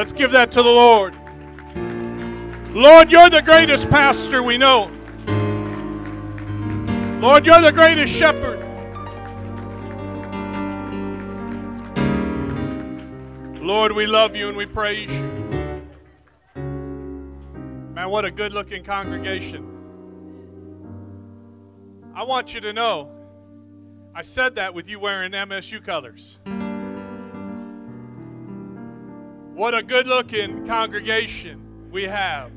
Let's give that to the Lord. Lord, you're the greatest pastor we know. Lord, you're the greatest shepherd. Lord, we love you and we praise you. Man, what a good looking congregation. I want you to know, I said that with you wearing MSU colors. What a good looking congregation we have.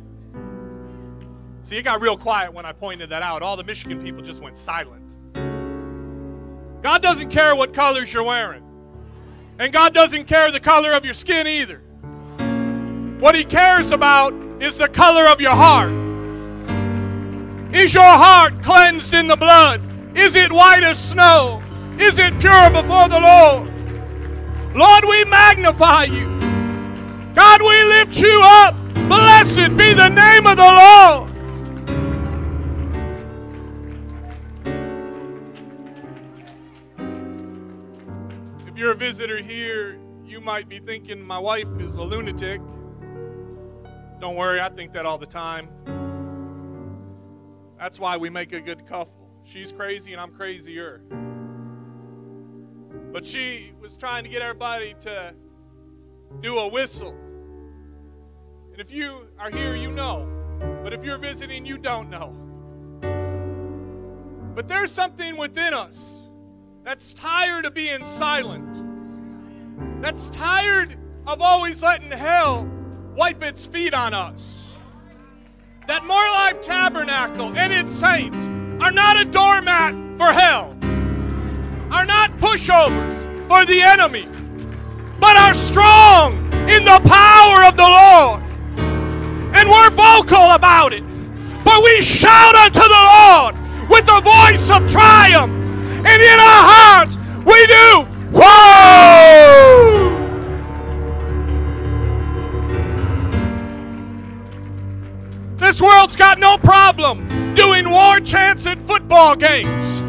See, it got real quiet when I pointed that out. All the Michigan people just went silent. God doesn't care what colors you're wearing, and God doesn't care the color of your skin either. What He cares about is the color of your heart. Is your heart cleansed in the blood? Is it white as snow? Is it pure before the Lord? Lord, we magnify you. God, we lift you up. Blessed be the name of the Lord. If you're a visitor here, you might be thinking my wife is a lunatic. Don't worry, I think that all the time. That's why we make a good couple. She's crazy and I'm crazier. But she was trying to get everybody to do a whistle. And if you are here, you know. But if you're visiting, you don't know. But there's something within us that's tired of being silent, that's tired of always letting hell wipe its feet on us. That More Life Tabernacle and its saints are not a doormat for hell, are not pushovers for the enemy, but are strong in the power of the Lord. And we're vocal about it. For we shout unto the Lord with the voice of triumph. And in our hearts, we do, Whoa! This world's got no problem doing war chants at football games.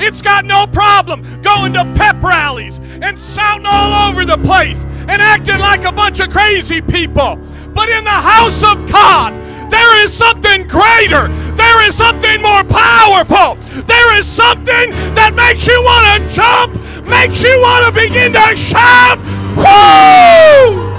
It's got no problem going to pep rallies and shouting all over the place and acting like a bunch of crazy people. But in the house of God, there is something greater. There is something more powerful. There is something that makes you want to jump, makes you want to begin to shout. Woo!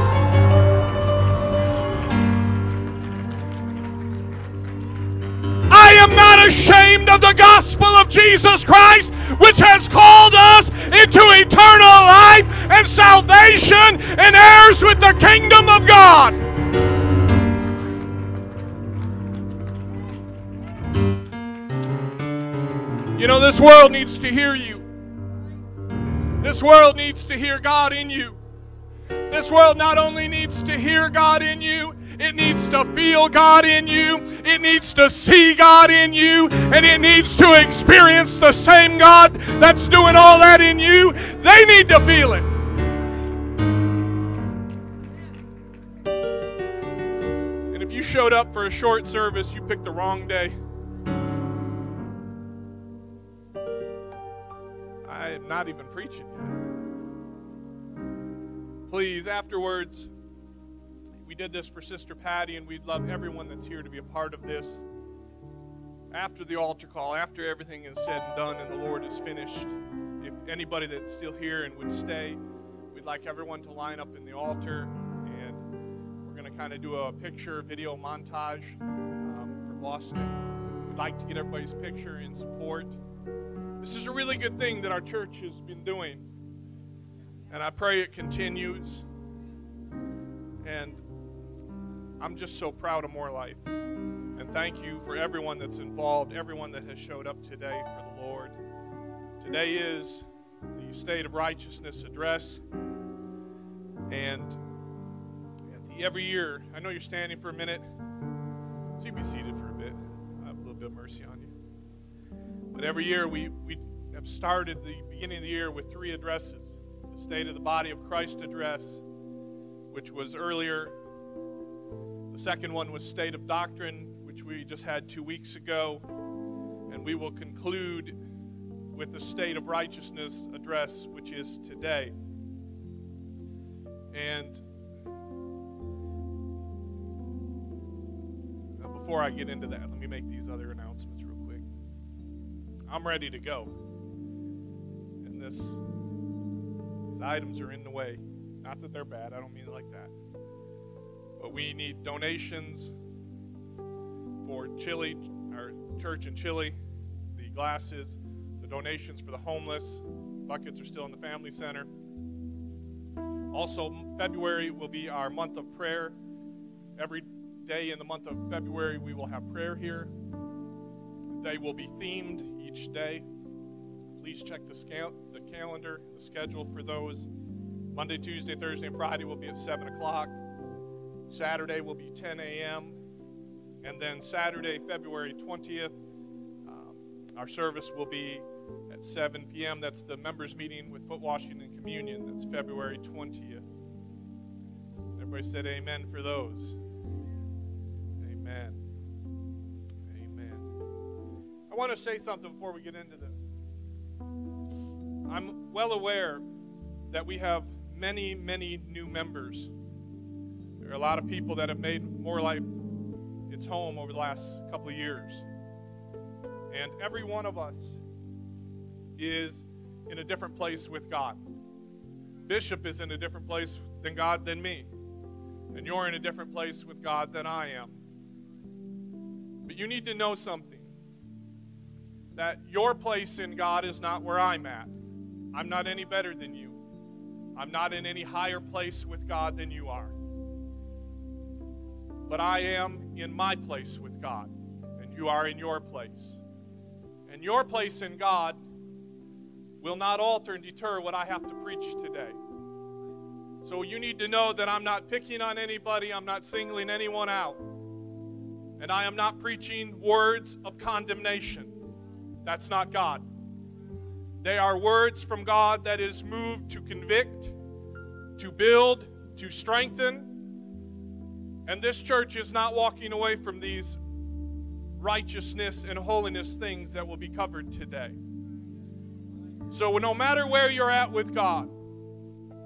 I am not ashamed of the gospel of Jesus Christ, which has called us into eternal life and salvation and heirs with the kingdom of God. You know, this world needs to hear you. This world needs to hear God in you. This world not only needs to hear God in you, it needs to feel God in you. It needs to see God in you. And it needs to experience the same God that's doing all that in you. They need to feel it. And if you showed up for a short service, you picked the wrong day. Am not even preaching yet. Please, afterwards, we did this for Sister Patty, and we'd love everyone that's here to be a part of this. After the altar call, after everything is said and done and the Lord is finished, if anybody that's still here and would stay, we'd like everyone to line up in the altar, and we're going to kind of do a picture video montage um, for Boston. We'd like to get everybody's picture in support. This is a really good thing that our church has been doing, and I pray it continues. And I'm just so proud of More Life. And thank you for everyone that's involved, everyone that has showed up today for the Lord. Today is the State of Righteousness address. And the, every year, I know you're standing for a minute. So you can be seated for a bit. I have a little bit of mercy on you. But every year we, we have started the beginning of the year with three addresses the State of the Body of Christ address, which was earlier. The second one was State of Doctrine, which we just had two weeks ago. And we will conclude with the State of Righteousness address, which is today. And before I get into that, let me make these other announcements. I'm ready to go. And this these items are in the way. Not that they're bad, I don't mean it like that. But we need donations for Chile, our church in Chile, the glasses, the donations for the homeless. Buckets are still in the family center. Also, February will be our month of prayer. Every day in the month of February, we will have prayer here. They will be themed each day. Please check the, scal- the calendar, the schedule for those. Monday, Tuesday, Thursday, and Friday will be at 7 o'clock. Saturday will be 10 a.m. And then Saturday, February 20th, um, our service will be at 7 p.m. That's the members' meeting with foot washing and communion. That's February 20th. Everybody said amen for those. I want to say something before we get into this. I'm well aware that we have many, many new members. There are a lot of people that have made More Life its home over the last couple of years. And every one of us is in a different place with God. Bishop is in a different place than God than me. And you're in a different place with God than I am. But you need to know something that your place in God is not where I'm at. I'm not any better than you. I'm not in any higher place with God than you are. But I am in my place with God, and you are in your place. And your place in God will not alter and deter what I have to preach today. So you need to know that I'm not picking on anybody, I'm not singling anyone out. And I am not preaching words of condemnation. That's not God. They are words from God that is moved to convict, to build, to strengthen. And this church is not walking away from these righteousness and holiness things that will be covered today. So, no matter where you're at with God,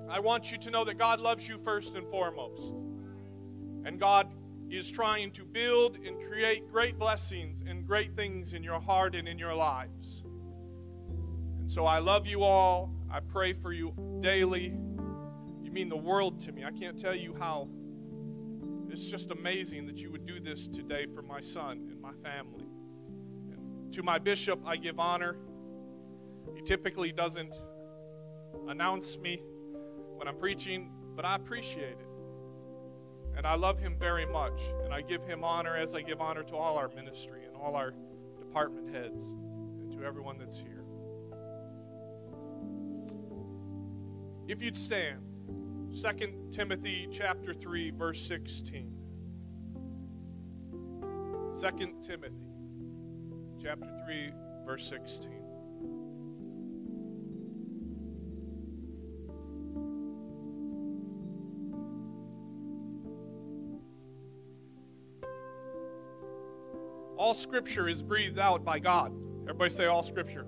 I want you to know that God loves you first and foremost. And God is trying to build and create great blessings and great things in your heart and in your lives. And so I love you all. I pray for you daily. You mean the world to me. I can't tell you how. It's just amazing that you would do this today for my son and my family. And to my bishop, I give honor. He typically doesn't announce me when I'm preaching, but I appreciate it. And I love him very much. And I give him honor as I give honor to all our ministry and all our department heads and to everyone that's here. If you'd stand, 2 Timothy chapter 3 verse 16. 2 Timothy chapter 3 verse 16. All scripture is breathed out by God. Everybody say all scripture.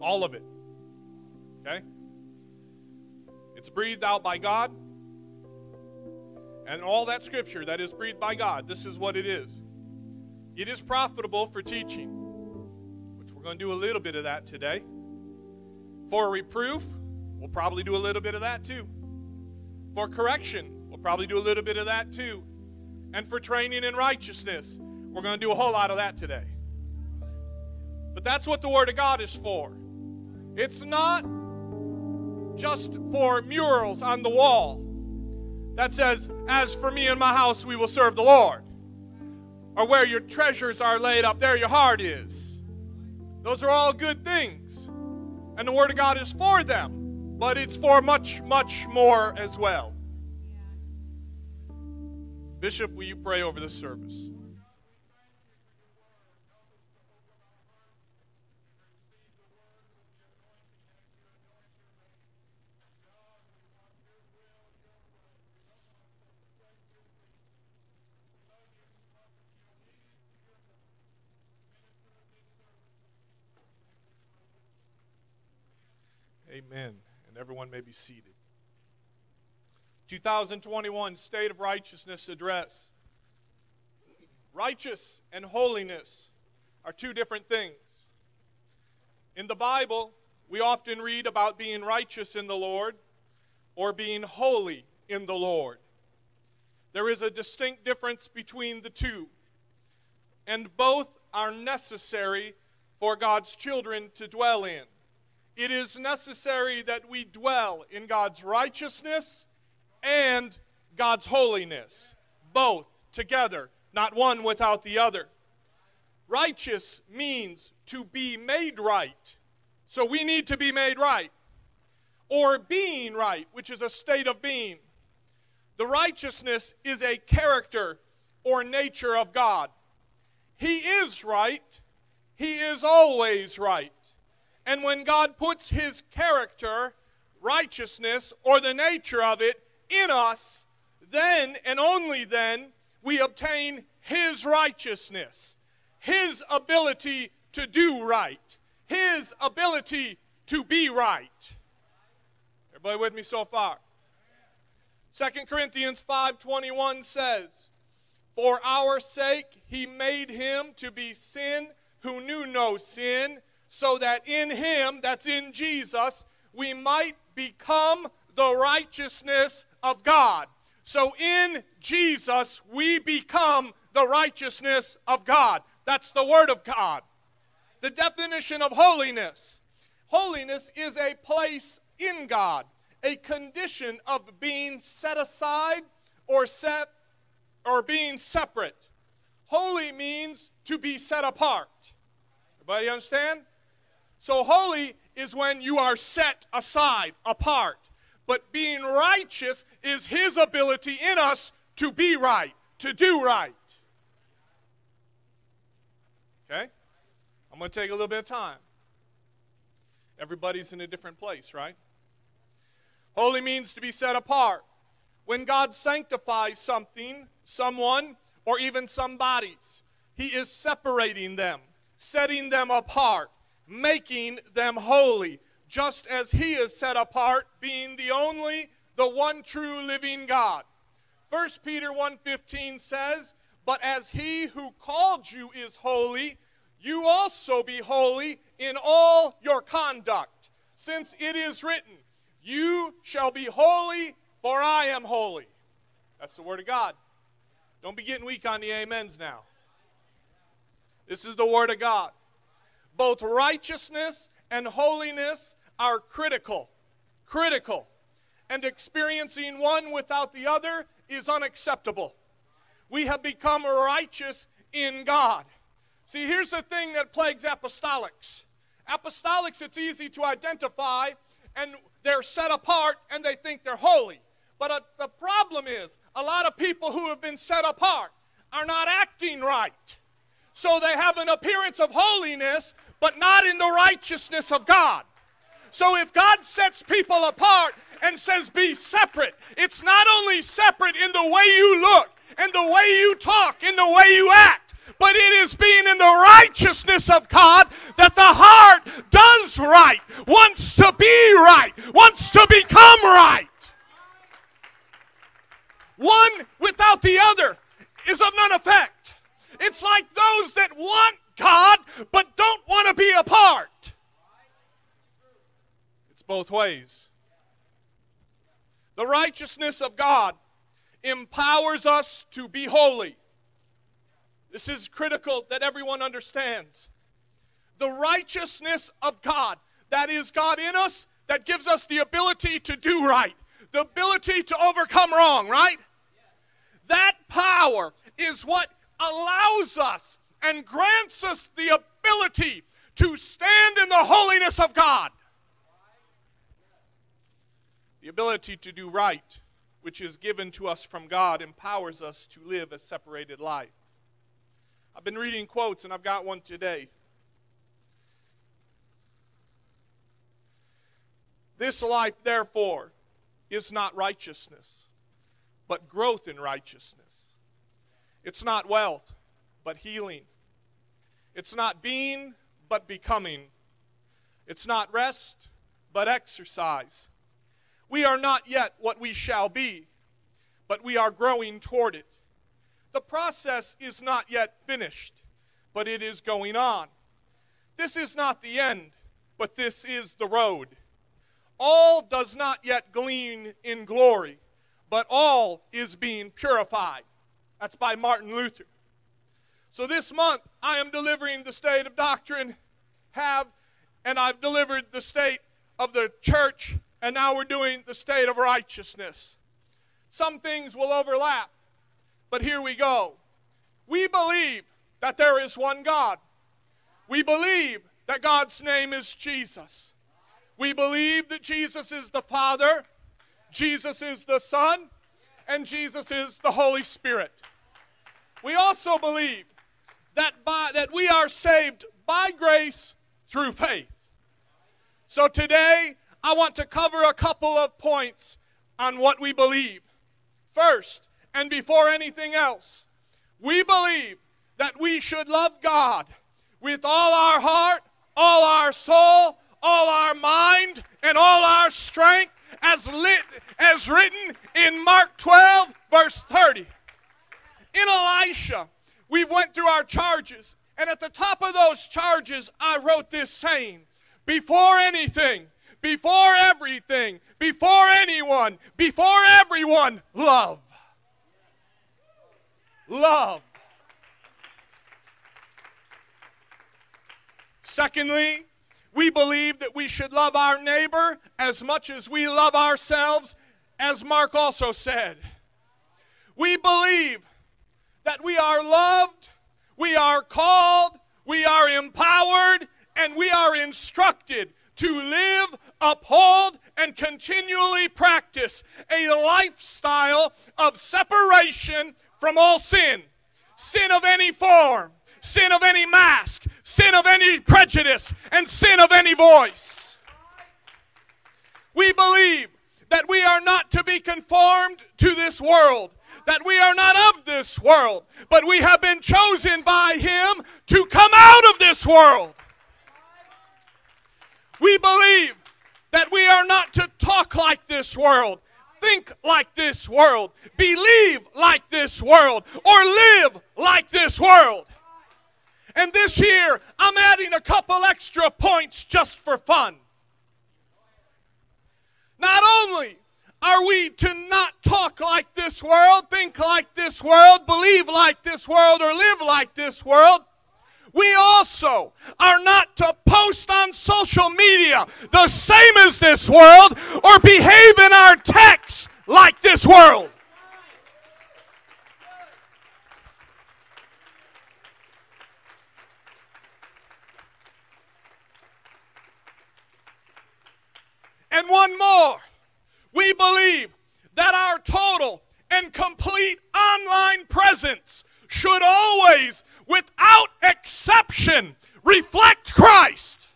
All of it. Okay? It's breathed out by God. And all that scripture that is breathed by God, this is what it is. It is profitable for teaching, which we're going to do a little bit of that today. For reproof, we'll probably do a little bit of that too. For correction, we'll probably do a little bit of that too. And for training in righteousness, we're going to do a whole lot of that today. But that's what the Word of God is for. It's not just for murals on the wall that says, As for me and my house, we will serve the Lord. Or where your treasures are laid up, there your heart is. Those are all good things. And the Word of God is for them, but it's for much, much more as well. Bishop, will you pray over this service? Amen. And everyone may be seated. 2021 State of Righteousness Address. Righteous and holiness are two different things. In the Bible, we often read about being righteous in the Lord or being holy in the Lord. There is a distinct difference between the two, and both are necessary for God's children to dwell in. It is necessary that we dwell in God's righteousness and God's holiness, both together, not one without the other. Righteous means to be made right. So we need to be made right. Or being right, which is a state of being. The righteousness is a character or nature of God. He is right. He is always right. And when God puts His character, righteousness, or the nature of it in us, then and only then we obtain His righteousness, His ability to do right, His ability to be right. Everybody with me so far? 2 Corinthians 5:21 says, "For our sake he made him to be sin who knew no sin, so that in him, that's in Jesus, we might become the righteousness of God." So in Jesus, we become the righteousness of God. That's the Word of God. The definition of holiness holiness is a place in God, a condition of being set aside or set or being separate. Holy means to be set apart. Everybody understand? So holy is when you are set aside, apart. But being righteous is His ability in us to be right, to do right. Okay? I'm going to take a little bit of time. Everybody's in a different place, right? Holy means to be set apart. When God sanctifies something, someone, or even some bodies, He is separating them, setting them apart, making them holy just as he is set apart, being the only, the one true living God. 1 Peter 1:15 says, "But as he who called you is holy, you also be holy in all your conduct, since it is written, you shall be holy, for I am holy." That's the word of God. Don't be getting weak on the amens now. This is the word of God. Both righteousness and holiness are critical. Critical. And experiencing one without the other is unacceptable. We have become righteous in God. See, here's the thing that plagues apostolics. Apostolics, it's easy to identify, and they're set apart and they think they're holy. But uh, the problem is, a lot of people who have been set apart are not acting right. So they have an appearance of holiness, but not in the righteousness of God. So if God sets people apart and says, be separate, it's not only separate in the way you look and the way you talk and the way you act, but it is being in the righteousness of God that the heart does right, wants to be right, wants to become right. One without the other is of none effect. It's like those that want God but don't want to be a part. It's both ways. The righteousness of God empowers us to be holy. This is critical that everyone understands. The righteousness of God, that is God in us, that gives us the ability to do right, the ability to overcome wrong, right? That power is what allows us and grants us the ability to stand in the holiness of God. The ability to do right, which is given to us from God, empowers us to live a separated life. I've been reading quotes, and I've got one today. This life, therefore, is not righteousness, but growth in righteousness. It's not wealth, but healing. It's not being, but becoming. It's not rest, but exercise. We are not yet what we shall be, but we are growing toward it. the process is not yet finished, but it is going on. This is not the end, but this is the road. All does not yet glean in glory, but all is being purified. That's by Martin Luther. So this month, I am delivering the state of doctrine, have, and I've delivered the state of the church, and now we're doing the state of righteousness. Some things will overlap, but here we go. We believe that there is one God. We believe that God's name is Jesus. We believe that Jesus is the Father, Jesus is the Son, and Jesus is the Holy Spirit. We also believe that, by, that we are saved by grace through faith. So today, I want to cover a couple of points on what we believe. First, and before anything else, we believe that we should love God with all our heart, all our soul, all our mind, and all our strength, as, lit, as written in Mark 12, verse 30. In Elisha, we went through our charges, and at the top of those charges, I wrote this saying Before anything, before everything, before anyone, before everyone, love. Love. Secondly, we believe that we should love our neighbor as much as we love ourselves, as Mark also said. We believe that we are loved, we are called, we are empowered, and we are instructed to live, uphold, and continually practice a lifestyle of separation from all sin. Sin of any form, sin of any mask, sin of any prejudice, and sin of any voice. We believe that we are not to be conformed to this world, that we are not of this world, but we have been chosen by Him to come out of this world. We believe that we are not to talk like this world, think like this world, believe like this world, or live like this world. And this year, I'm adding a couple extra points just for fun. Not only are we to not talk like this world, think like this world, believe like this world, or live like this world, we also are not to post on social media the same as this world or behave in our texts like this world. And one more. We believe that our total and complete online presence should always, without exception, reflect Christ.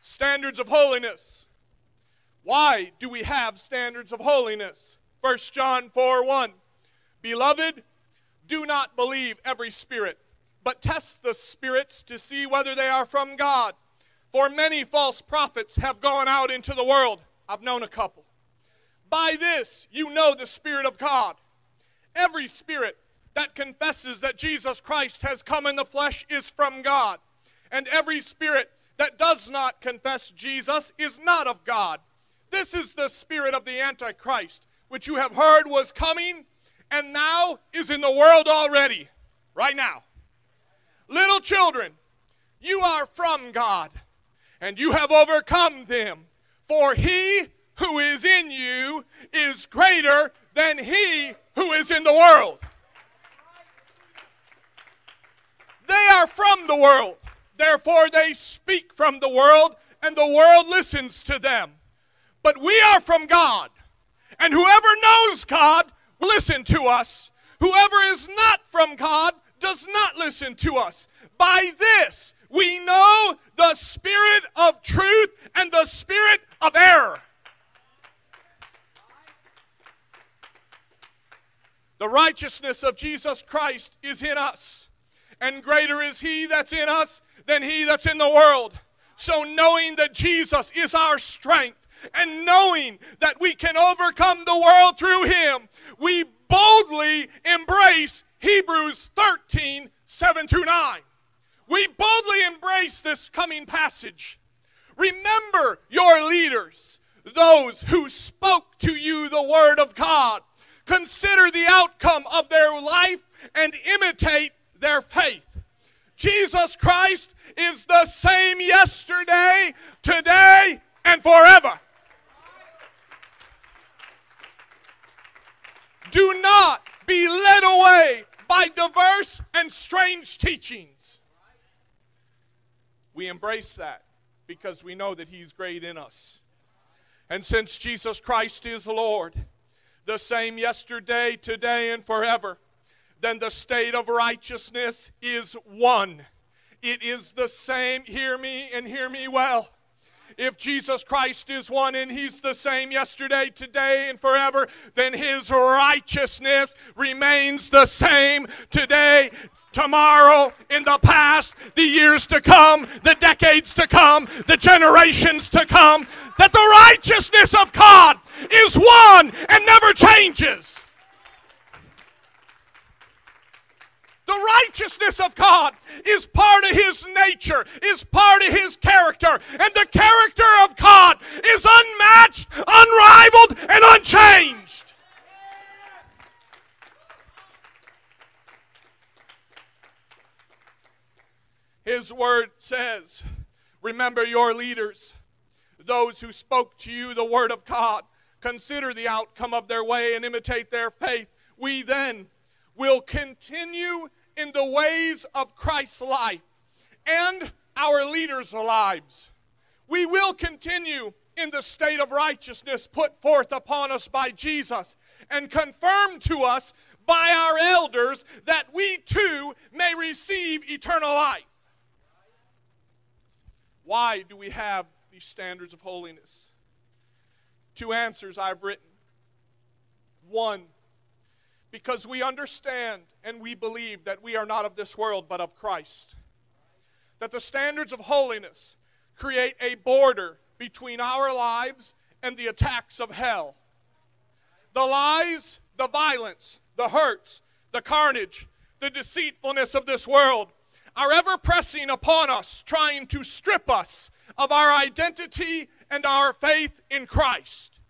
Standards of holiness. Why do we have standards of holiness? 1 John 4 1. Beloved, do not believe every spirit, but test the spirits to see whether they are from God. For many false prophets have gone out into the world. I've known a couple. By this you know the Spirit of God. Every spirit that confesses that Jesus Christ has come in the flesh is from God. And every spirit that does not confess Jesus is not of God. This is the spirit of the Antichrist, which you have heard was coming and now is in the world already, right now. Little children, you are from God, and you have overcome them. For he who is in you is greater than he who is in the world. They are from the world, therefore they speak from the world, and the world listens to them. But we are from God, and whoever knows God will listen to us. Whoever is not from God does not listen to us. By this we know the spirit of truth and the spirit of error. The righteousness of Jesus Christ is in us, and greater is he that's in us than he that's in the world. So, knowing that Jesus is our strength and knowing that we can overcome the world through him, we boldly embrace Hebrews 13 7 through 9. We boldly embrace this coming passage. Remember your leaders, those who spoke to you the word of God. Consider the outcome of their life and imitate their faith. Jesus Christ is the same yesterday, today, and forever. Do not be led away by diverse and teachings. We embrace that because we know that He's great in us. And since Jesus Christ is Lord, the same yesterday, today, and forever, then the state of righteousness is one. It is the same, hear me and hear me well. If Jesus Christ is one and He's the same yesterday, today, and forever, then His righteousness remains the same today, tomorrow, in the past, the years to come, the decades to come, the generations to come. That the righteousness of God is one and never changes. The righteousness of God is part of His nature, is part of His character. And the character of God is unmatched, unrivaled, and unchanged. His word says, Remember your leaders, those who spoke to you the word of God. Consider the outcome of their way and imitate their faith. We then will continue in the ways of Christ's life and our leaders' lives. We will continue in the state of righteousness put forth upon us by Jesus and confirmed to us by our elders that we too may receive eternal life. Why do we have these standards of holiness? Two answers I've written. One, because we understand and we believe that we are not of this world but of Christ. That the standards of holiness create a border between our lives and the attacks of hell. The lies, the violence, the hurts, the carnage, the deceitfulness of this world are ever pressing upon us, trying to strip us of our identity and our faith in Christ.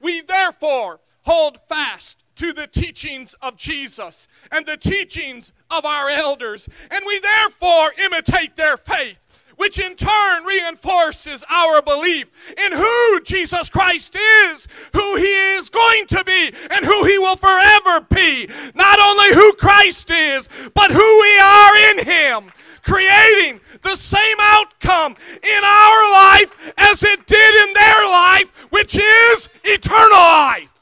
We therefore hold fast to the teachings of Jesus and the teachings of our elders, and we therefore imitate their faith. Which in turn reinforces our belief in who Jesus Christ is, who He is going to be, and who He will forever be. Not only who Christ is, but who we are in Him creating the same outcome in our life as it did in their life, which is eternal life.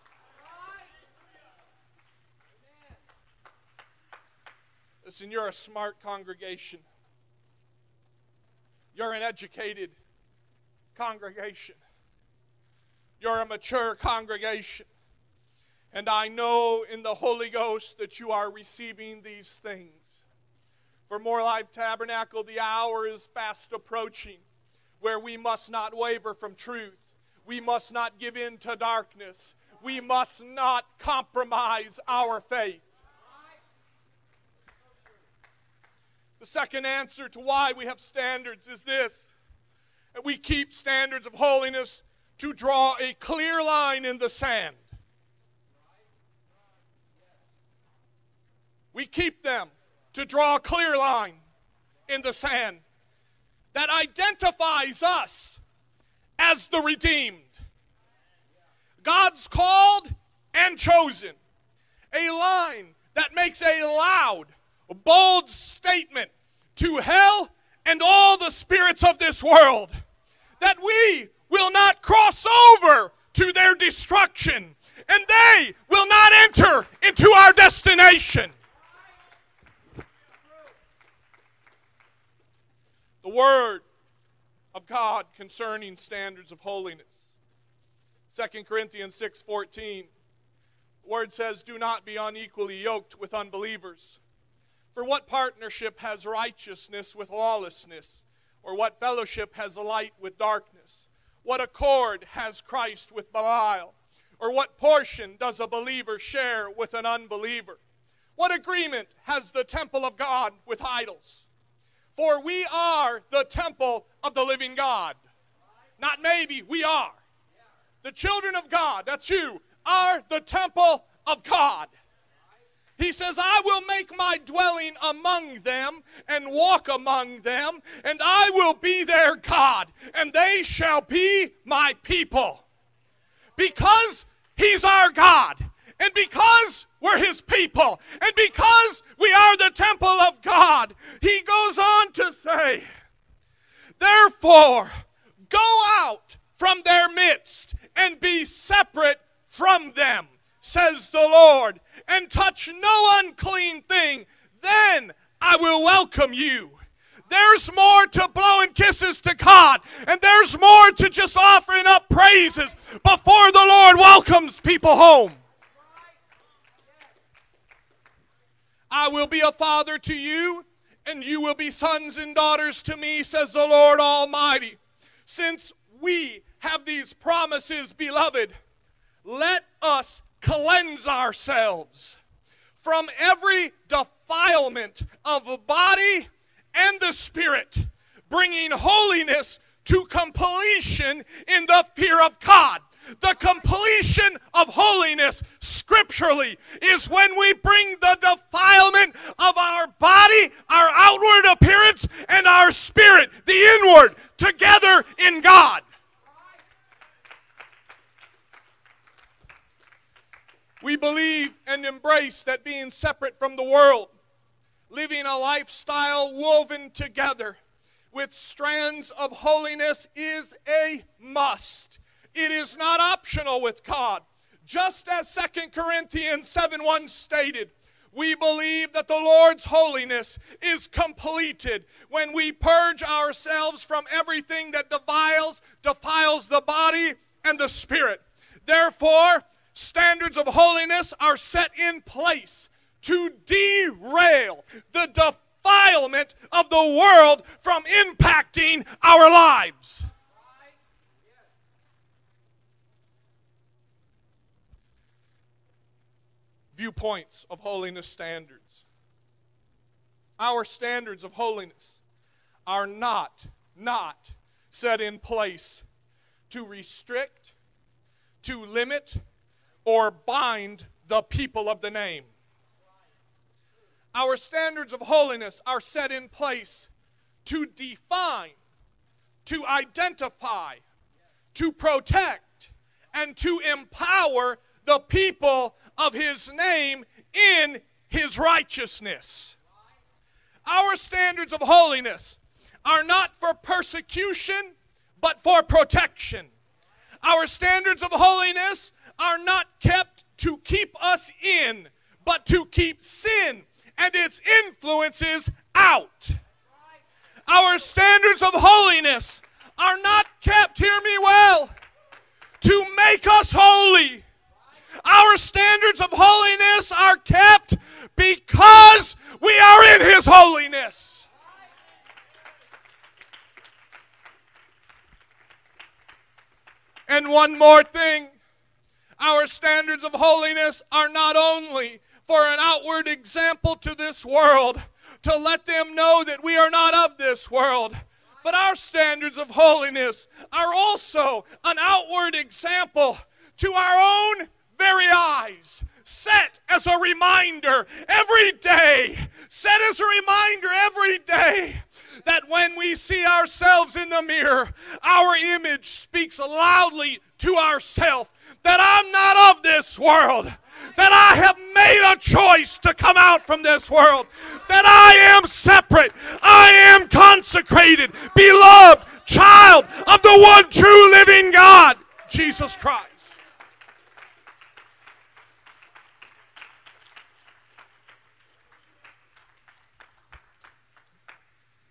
Listen, you're a smart congregation. You're an educated congregation. You're a mature congregation. And I know in the Holy Ghost that you are receiving these things. For More Life Tabernacle, the hour is fast approaching where we must not waver from truth. We must not give in to darkness. We must not compromise our faith. The second answer to why we have standards is this that we keep standards of holiness to draw a clear line in the sand. We keep them to draw a clear line in the sand that identifies us as the redeemed. God's called and chosen. A line that makes a loud, bold statement to hell and all the spirits of this world that we will not cross over to their destruction and they will not enter into our destination. The Word of God concerning standards of holiness. 2 Corinthians 6:14 the word says do not be unequally yoked with unbelievers for what partnership has righteousness with lawlessness? Or what fellowship has light with darkness? What accord has Christ with Belial? Or what portion does a believer share with an unbeliever? What agreement has the temple of God with idols? For we are the temple of the living God. Not maybe, we are. The children of God, that's you, are the temple of God. He says, I will make my dwelling among them and walk among them, and I will be their God, and they shall be my people. Because He's our God, and because we're His people, and because we are the temple of God, He goes on to say, Therefore, go out from their midst and be separate from them, says the Lord and touch no unclean thing, then I will welcome you. There's more to blowing kisses to God, and there's more to just offering up praises before the Lord welcomes people home. I will be a father to you, and you will be sons and daughters to me, says the Lord Almighty. Since we have these promises, beloved, let us cleanse ourselves from every defilement of the body and the spirit, bringing holiness to completion in the fear of God. The completion of holiness scripturally is when we bring the defilement of our body, our outward appearance, and our spirit, the inward, together in God. We believe and embrace that being separate from the world, living a lifestyle woven together with strands of holiness is a must. It is not optional with God. Just as 2 Corinthians 7 1 stated, we believe that the Lord's holiness is completed when we purge ourselves from everything that defiles, defiles the body and the spirit. Therefore, standards of holiness are set in place to derail the defilement of the world from impacting our lives. Viewpoints of holiness standards. Our standards of holiness are not, not set in place to restrict, to limit, or bind the people of the name. Our standards of holiness are set in place to define, to identify, to protect, and to empower the people of His name in His righteousness. Our standards of holiness are not for persecution, but for protection. Our standards of holiness are not kept to keep us in, but to keep sin and its influences out. Our standards of holiness are not kept, hear me well, to make us holy. Our standards of holiness are kept because we are in His holiness. And one more thing our standards of holiness are not only for an outward example to this world, to let them know that we are not of this world. But our standards of holiness are also an outward example to our own very eyes. Set as a reminder every day, set as a reminder every day that when we see ourselves in the mirror, our image speaks loudly to ourselves that I'm not of this world, that I have made a choice to come out from this world, that I am separate, I am consecrated, beloved child of the one true living God, Jesus Christ.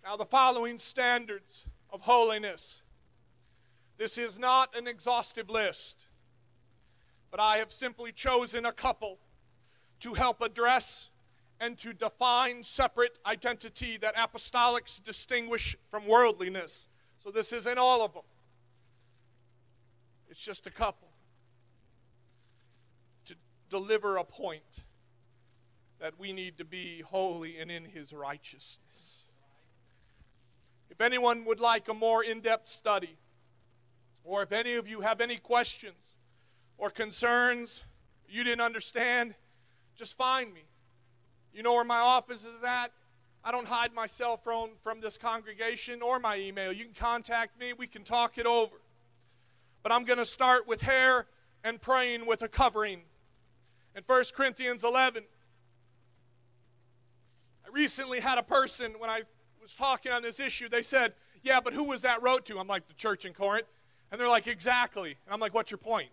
Now, the following standards of holiness. This is not an exhaustive list but I have simply chosen a couple to help address and to define separate identity that apostolics distinguish from worldliness. So this isn't all of them, it's just a couple. To deliver a point that we need to be holy and in his righteousness. If anyone would like a more in depth study, or if any of you have any questions or concerns you didn't understand, just find me. You know where my office is at? I don't hide my cell phone from this congregation or my email. You can contact me, we can talk it over. But I'm going to start with hair and praying with a covering. In 1 Corinthians 11, I recently had a person, when I was talking on this issue, they said, Yeah, but who was that wrote to? I'm like, The church in Corinth. And they're like, Exactly. And I'm like, What's your point?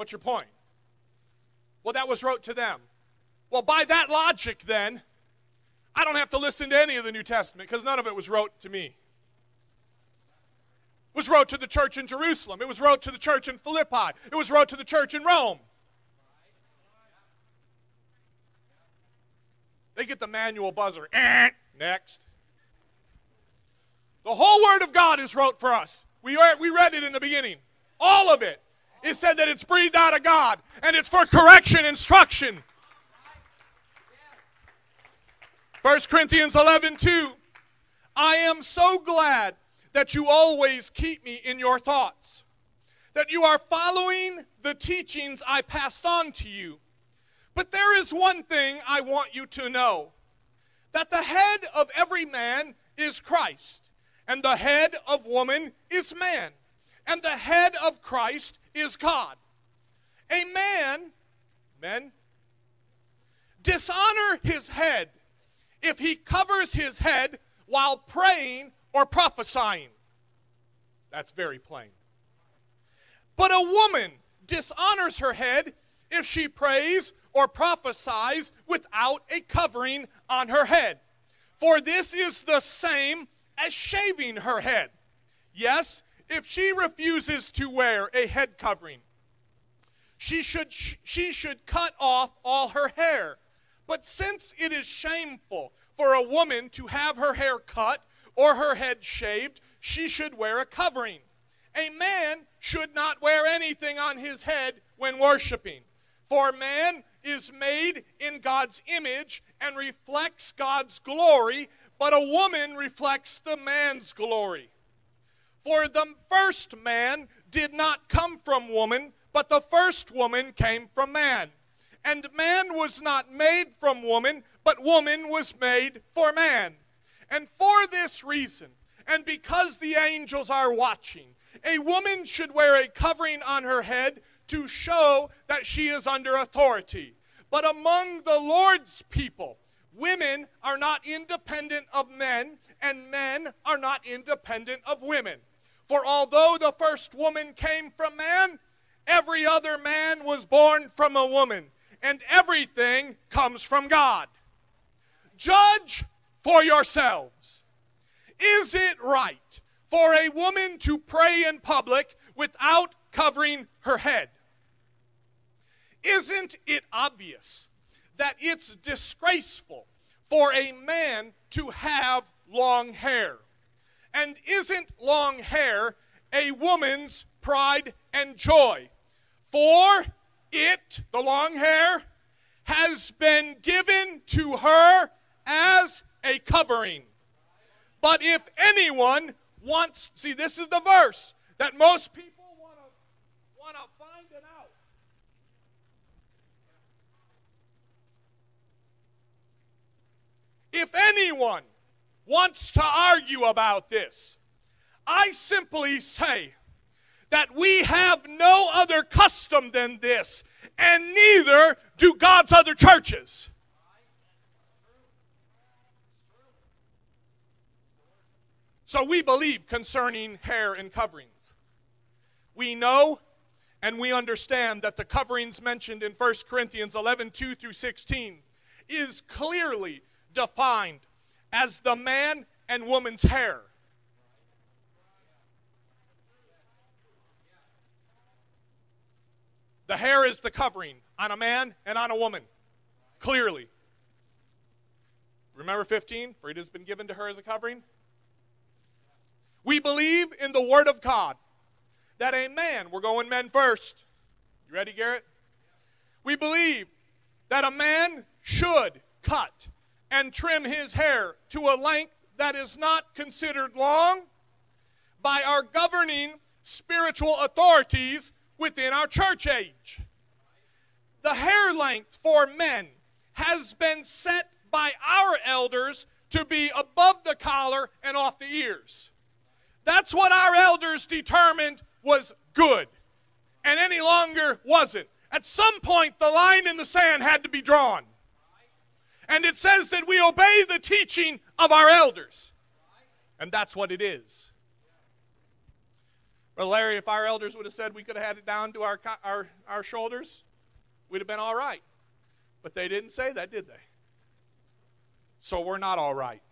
What's your point? Well, that was wrote to them. Well, by that logic, then, I don't have to listen to any of the New Testament because none of it was wrote to me. It was wrote to the church in Jerusalem. It was wrote to the church in Philippi. It was wrote to the church in Rome. They get the manual buzzer. Eh, next. The whole Word of God is wrote for us. We, we read it in the beginning. All of it. It said that it's breathed out of God and it's for correction, instruction. 1 Corinthians 11 2. I am so glad that you always keep me in your thoughts, that you are following the teachings I passed on to you. But there is one thing I want you to know that the head of every man is Christ, and the head of woman is man, and the head of Christ is God. A man, men, dishonor his head if he covers his head while praying or prophesying. That's very plain. But a woman dishonors her head if she prays or prophesies without a covering on her head. For this is the same as shaving her head. Yes, if she refuses to wear a head covering, she should, she should cut off all her hair. But since it is shameful for a woman to have her hair cut or her head shaved, she should wear a covering. A man should not wear anything on his head when worshiping. For man is made in God's image and reflects God's glory, but a woman reflects the man's glory. For the first man did not come from woman, but the first woman came from man. And man was not made from woman, but woman was made for man. And for this reason, and because the angels are watching, a woman should wear a covering on her head to show that she is under authority. But among the Lord's people, women are not independent of men, and men are not independent of women. For although the first woman came from man, every other man was born from a woman, and everything comes from God. Judge for yourselves. Is it right for a woman to pray in public without covering her head? Isn't it obvious that it's disgraceful for a man to have long hair? And isn't long hair a woman's pride and joy? For it, the long hair, has been given to her as a covering. But if anyone wants, see, this is the verse that most people want to want to find it out. If anyone wants to argue about this. I simply say that we have no other custom than this, and neither do God's other churches. So we believe concerning hair and coverings. We know and we understand that the coverings mentioned in 1 Corinthians 11 2 through 16 is clearly defined as the man and woman's hair. The hair is the covering on a man and on a woman, clearly. Remember 15? For it has been given to her as a covering. We believe in the Word of God that a man, we're going men first. You ready, Garrett? We believe that a man should cut and trim his hair to a length that is not considered long by our governing spiritual authorities within our church age. The hair length for men has been set by our elders to be above the collar and off the ears. That's what our elders determined was good, and any longer wasn't. At some point, the line in the sand had to be drawn. And it says that we obey the teaching of our elders. And that's what it is. Well, Larry, if our elders would have said we could have had it down to our, our, our shoulders, we'd have been all right. But they didn't say that, did they? So we're not all right.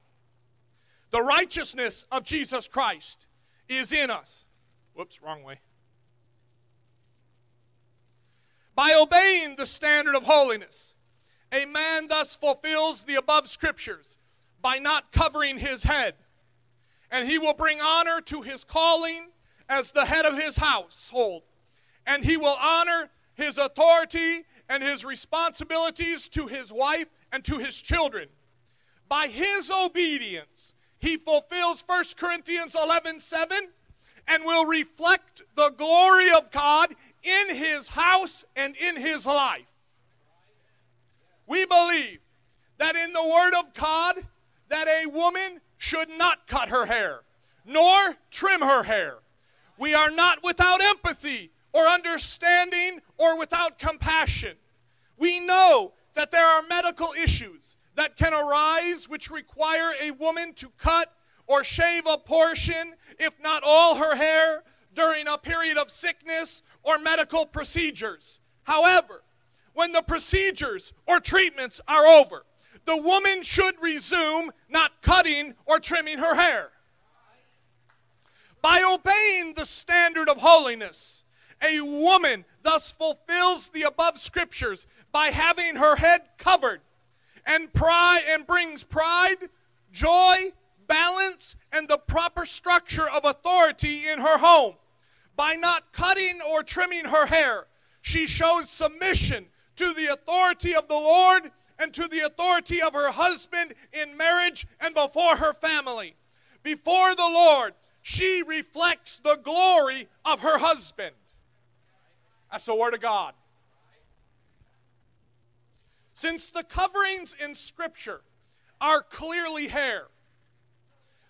The righteousness of Jesus Christ is in us. Whoops, wrong way. By obeying the standard of holiness, a man thus fulfills the above scriptures by not covering his head, and he will bring honor to his calling as the head of his household, and he will honor his authority and his responsibilities to his wife and to his children. By his obedience, he fulfills 1 Corinthians 11 7 and will reflect the glory of God in his house and in his life. We believe that in the word of God that a woman should not cut her hair nor trim her hair. We are not without empathy or understanding or without compassion. We know that there are medical issues that can arise which require a woman to cut or shave a portion, if not all her hair, during a period of sickness or medical procedures. However, when the procedures or treatments are over, the woman should resume not cutting or trimming her hair. By obeying the standard of holiness, a woman thus fulfills the above scriptures by having her head covered and pride and brings pride, joy, balance, and the proper structure of authority in her home. By not cutting or trimming her hair, she shows submission to the authority of the Lord and to the authority of her husband in marriage and before her family. Before the Lord, she reflects the glory of her husband. That's the Word of God. Since the coverings in Scripture are clearly hair,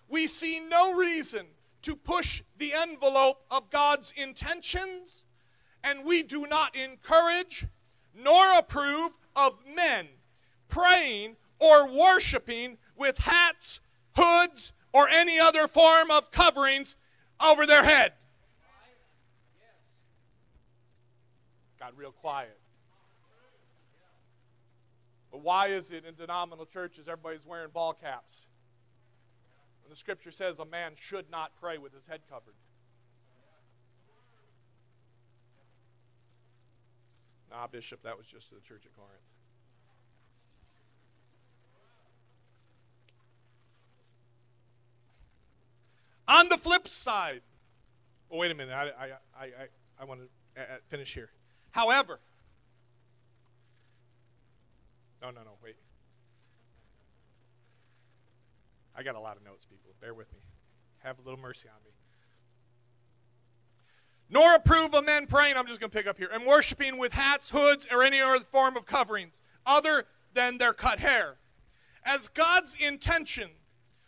we see no reason to push the envelope of God's intentions, and we do not encourage nor approve of men praying or worshiping with hats, hoods, or any other form of coverings over their head. Got real quiet. But why is it in denominational churches everybody's wearing ball caps? When the scripture says a man should not pray with his head covered. Nah, Bishop, that was just to the church at Corinth. On the flip side, oh, wait a minute, I, I, I, I, I want to uh, uh, finish here. However, no, no, no, wait. I got a lot of notes, people. Bear with me. Have a little mercy on me. Nor approve of men praying, I'm just going to pick up here, and worshiping with hats, hoods, or any other form of coverings other than their cut hair. As God's intention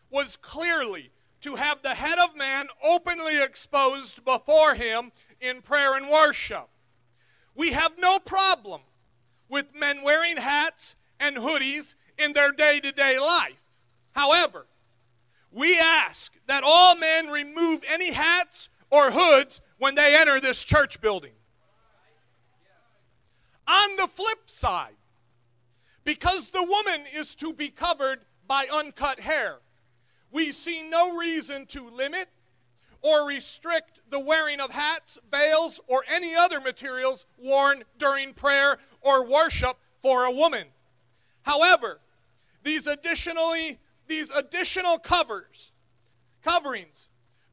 was clearly to have the head of man openly exposed before him in prayer and worship. We have no problem with men wearing hats and hoodies in their day to day life. However, we ask that all men remove any hats or hoods when they enter this church building. On the flip side, because the woman is to be covered by uncut hair, we see no reason to limit or restrict the wearing of hats, veils, or any other materials worn during prayer or worship for a woman. However, these additionally these additional covers coverings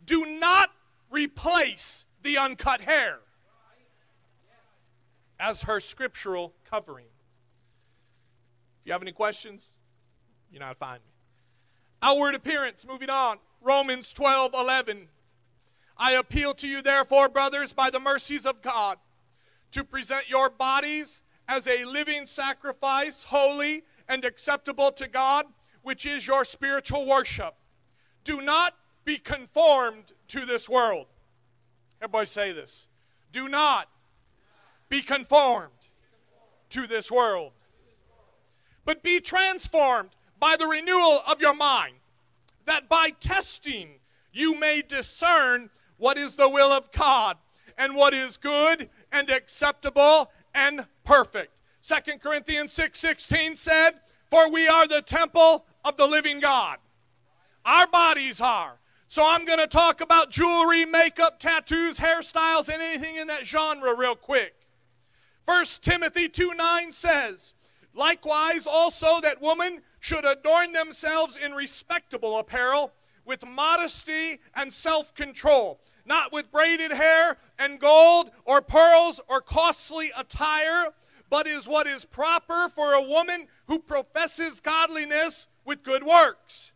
do not replace the uncut hair as her scriptural covering. If you have any questions, you know how to find me. Outward appearance, moving on. Romans 12 11. I appeal to you, therefore, brothers, by the mercies of God, to present your bodies as a living sacrifice, holy and acceptable to God, which is your spiritual worship. Do not be conformed to this world. Everybody say this. Do not be conformed to this world, but be transformed by the renewal of your mind, that by testing you may discern what is the will of God and what is good and acceptable and perfect. Second Corinthians 6 16 said, For we are the temple of the living God. Our bodies are. So I'm going to talk about jewelry, makeup, tattoos, hairstyles, and anything in that genre real quick. 1 Timothy 2 9 says, Likewise, also that women should adorn themselves in respectable apparel with modesty and self control, not with braided hair and gold or pearls or costly attire, but is what is proper for a woman who professes godliness with good works.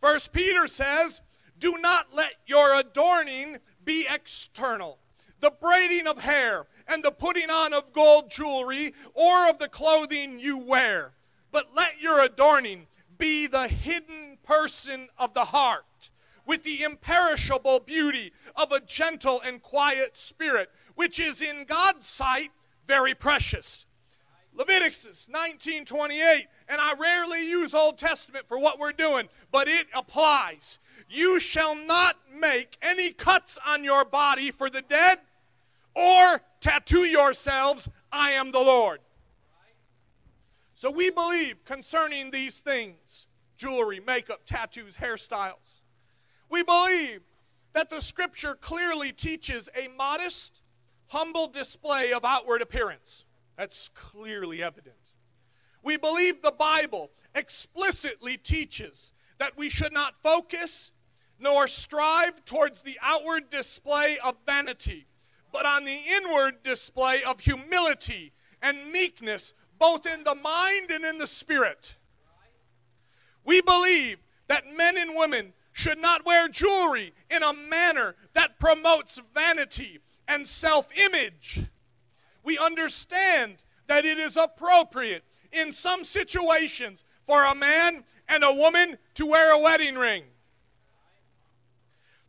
First Peter says, Do not let your adorning be external, the braiding of hair and the putting on of gold jewelry or of the clothing you wear, but let your adorning be the hidden person of the heart with the imperishable beauty of a gentle and quiet spirit, which is in God's sight very precious. Leviticus 19:28, and I rarely use Old Testament for what we're doing, but it applies. You shall not make any cuts on your body for the dead or tattoo yourselves, I am the Lord. So we believe concerning these things jewelry, makeup, tattoos, hairstyles we believe that the scripture clearly teaches a modest, humble display of outward appearance. That's clearly evident. We believe the Bible explicitly teaches that we should not focus nor strive towards the outward display of vanity, but on the inward display of humility and meekness, both in the mind and in the spirit. We believe that men and women should not wear jewelry in a manner that promotes vanity and self image. We understand that it is appropriate in some situations for a man and a woman to wear a wedding ring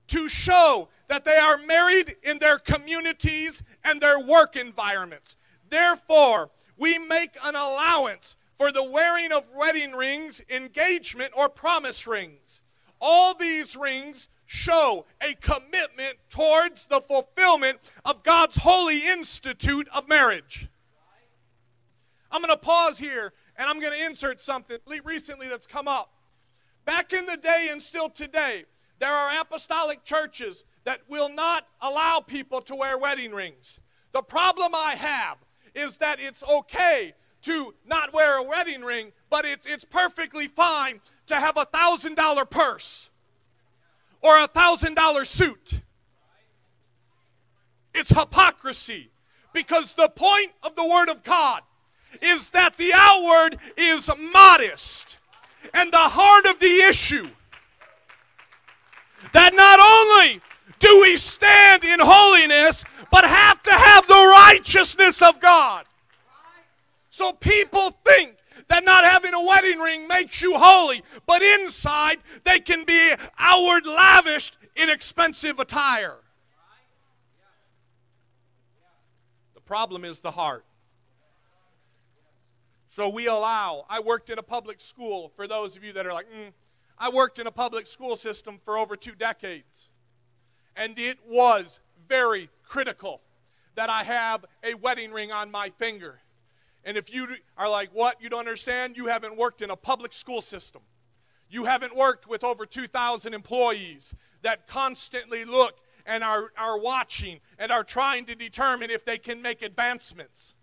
to show that they are married in their communities and their work environments. Therefore, we make an allowance for the wearing of wedding rings, engagement, or promise rings. All these rings show a commitment towards the fulfillment of God's holy institute of marriage. I'm going to pause here and I'm going to insert something recently that's come up. Back in the day and still today, there are apostolic churches that will not allow people to wear wedding rings. The problem I have is that it's okay to not wear a wedding ring, but it's, it's perfectly fine to have a thousand dollar purse or a thousand dollar suit. It's hypocrisy because the point of the Word of God is that the outward is modest and the heart of the issue that not only do we stand in holiness, but have to have the righteousness of God. So people think that not having a wedding ring makes you holy, but inside they can be outward lavished in expensive attire. The problem is the heart. So we allow, I worked in a public school, for those of you that are like, mm, I worked in a public school system for over two decades. And it was very critical that I have a wedding ring on my finger. And if you are like, what? You don't understand? You haven't worked in a public school system. You haven't worked with over 2,000 employees. that constantly look and are, are watching and are trying to determine if they can make advancements.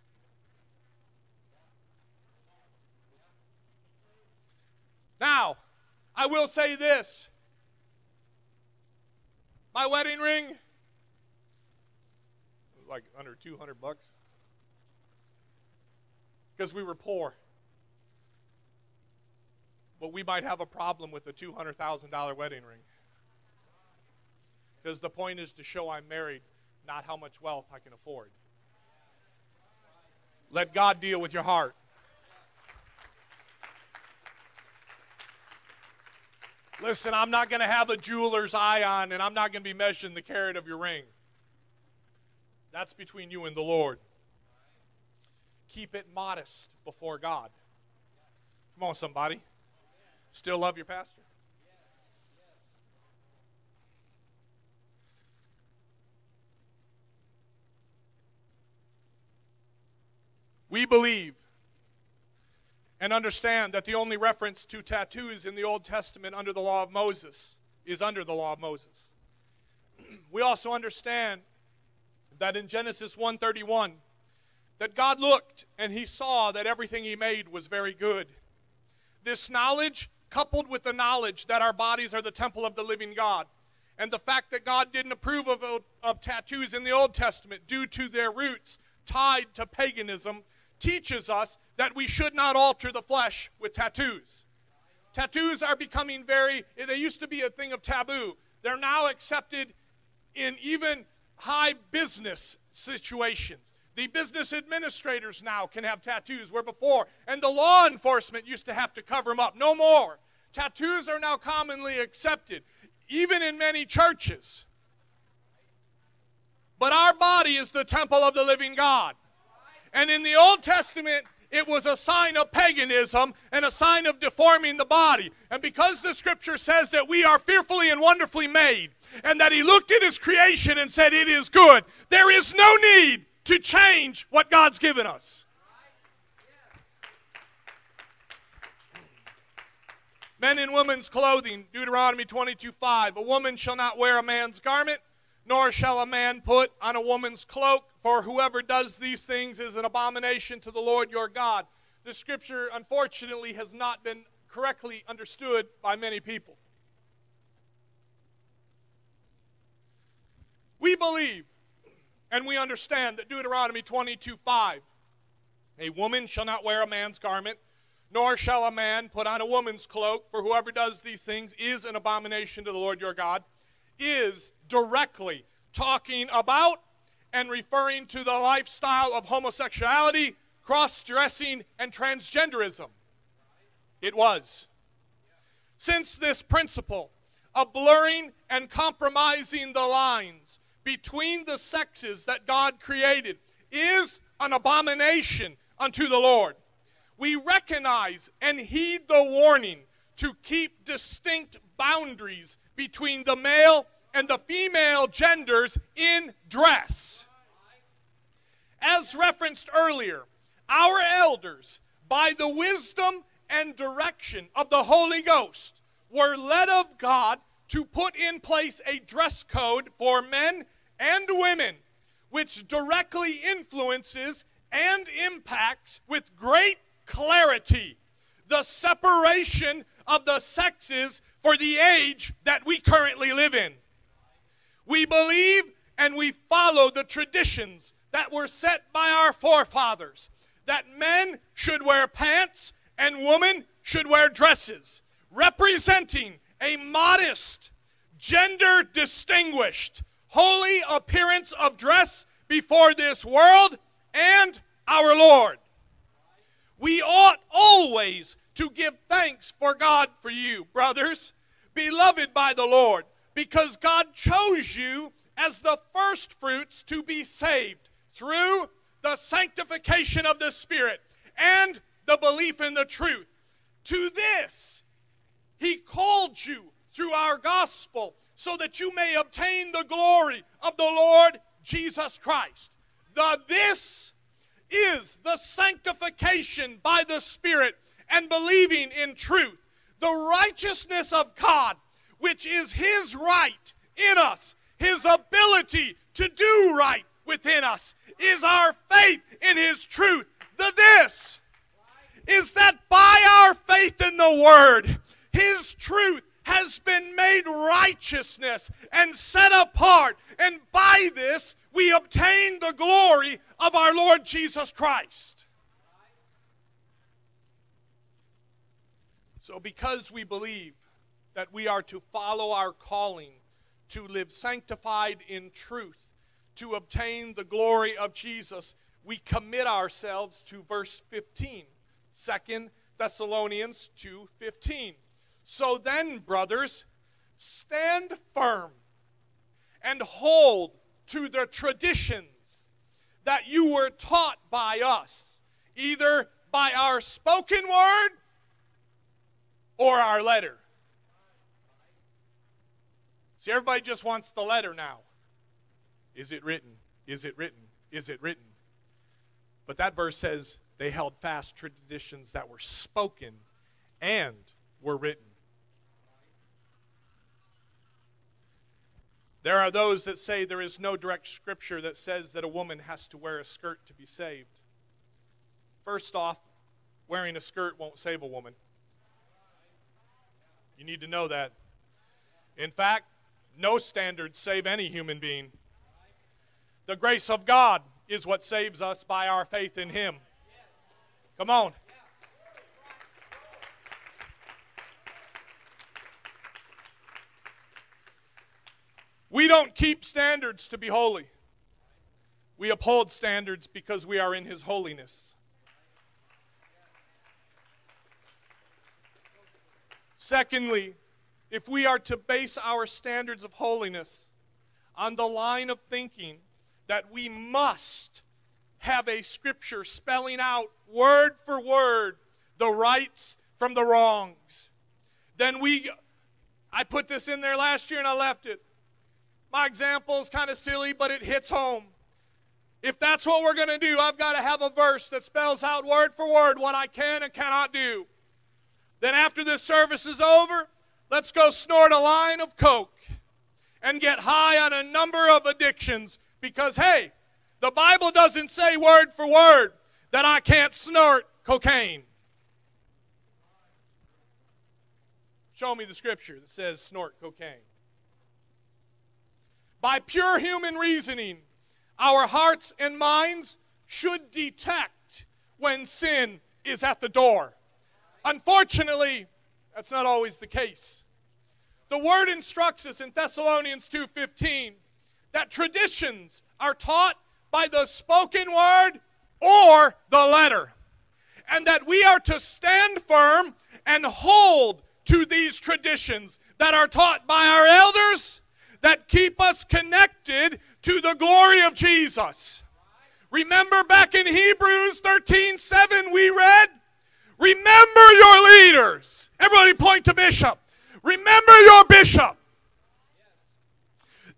Now, I will say this my wedding ring was like under 200 bucks because we were poor. But we might have a problem with a $200,000 wedding ring. Because the point is to show I'm married, not how much wealth I can afford. Let God deal with your heart. Listen, I'm not going to have a jeweler's eye on, and I'm not going to be measuring the carat of your ring. That's between you and the Lord. Keep it modest before God. Come on, somebody. Still love your pastor? We believe and understand that the only reference to tattoos in the Old Testament under the law of Moses is under the law of Moses. We also understand that in Genesis 1:31 that God looked and he saw that everything he made was very good. This knowledge coupled with the knowledge that our bodies are the temple of the living God and the fact that God didn't approve of, of tattoos in the Old Testament due to their roots tied to paganism teaches us that we should not alter the flesh with tattoos. Tattoos are becoming very, they used to be a thing of taboo. They're now accepted in even high business situations. The business administrators now can have tattoos where before, and the law enforcement used to have to cover them up. No more. Tattoos are now commonly accepted, even in many churches. But our body is the temple of the living God. And in the Old Testament, it was a sign of paganism and a sign of deforming the body. And because the scripture says that we are fearfully and wonderfully made, and that he looked at his creation and said, It is good, there is no need to change what God's given us. Men and women's clothing, Deuteronomy 22 5. A woman shall not wear a man's garment, nor shall a man put on a woman's cloak, for whoever does these things is an abomination to the Lord your God. The scripture, unfortunately, has not been correctly understood by many people. We believe and we understand that Deuteronomy 22 5, a woman shall not wear a man's garment, nor shall a man put on a woman's cloak, for whoever does these things is an abomination to the Lord your God is directly talking about and referring to the lifestyle of homosexuality, cross dressing, and transgenderism. It was. Since this principle of blurring and compromising the lines between the sexes that God created is an abomination unto the Lord, we recognize and heed the warning to keep distinct boundaries between the male and the female genders in dress. As referenced earlier, our elders, by the wisdom and direction of the Holy Ghost, were led of God to put in place a dress code for men and women, which directly influences and impacts with great clarity the separation of the sexes for the age that we currently live in. We believe and we follow the traditions that were set by our forefathers that men should wear pants and women should wear dresses, representing a modest, gender distinguished, holy appearance of dress before this world and our Lord. We ought always to give thanks for God for you, brothers beloved by the Lord, because God chose you as the first fruits to be saved through the sanctification of the Spirit and the belief in the truth. To this, He called you through our gospel so that you may obtain the glory of the Lord Jesus Christ. The this is the sanctification by the Spirit and believing in truth the righteousness of God, which is His right in us, His ability to do right within us, is our faith in His truth. The this is that by our faith in the Word, His truth has been made righteousness and set apart. And by this, we obtain the glory of our Lord Jesus Christ. So, because we believe that we are to follow our calling, to live sanctified in truth, to obtain the glory of Jesus, we commit ourselves to verse 15. 2 Thessalonians 2:15. So then, brothers, stand firm and hold to the traditions that you were taught by us, either by our spoken word or our letter. See, everybody just wants the letter now. Is it written? Is it written? Is it written? But that verse says they held fast traditions that were spoken and were written. There are those that say there is no direct scripture that says that a woman has to wear a skirt to be saved. First off, wearing a skirt won't save a woman. You need to know that. In fact, no standards save any human being. The grace of God is what saves us by our faith in Him. Come on. We don't keep standards to be holy. We uphold standards because we are in His holiness. Secondly, if we are to base our standards of holiness on the line of thinking that we must have a scripture spelling out word for word the rights from the wrongs, then we, I put this in there last year and I left it. My example is kind of silly, but it hits home. If that's what we're going to do, I've got to have a verse that spells out word for word what I can and cannot do. Then, after this service is over, let's go snort a line of Coke and get high on a number of addictions because, hey, the Bible doesn't say word for word that I can't snort cocaine. Show me the scripture that says snort cocaine. By pure human reasoning, our hearts and minds should detect when sin is at the door. Unfortunately, that's not always the case. The word instructs us in Thessalonians 2:15 that traditions are taught by the spoken word or the letter. And that we are to stand firm and hold to these traditions that are taught by our elders that keep us connected to the glory of Jesus. Remember back in Hebrews 13 7, we read, Remember your leaders. Everybody point to Bishop. Remember your bishop.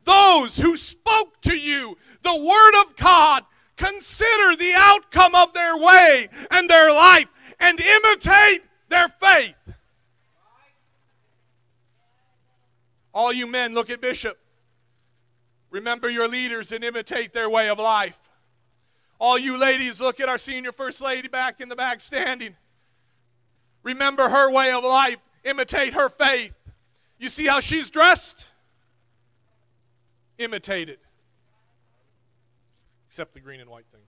Those who spoke to you the Word of God. Consider the outcome of their way and their life and imitate their faith. All you men, look at Bishop. Remember your leaders and imitate their way of life. All you ladies, look at our senior first lady back in the back standing. Remember her way of life, imitate her faith. You see how she's dressed? Imitate it. Except the green and white thing.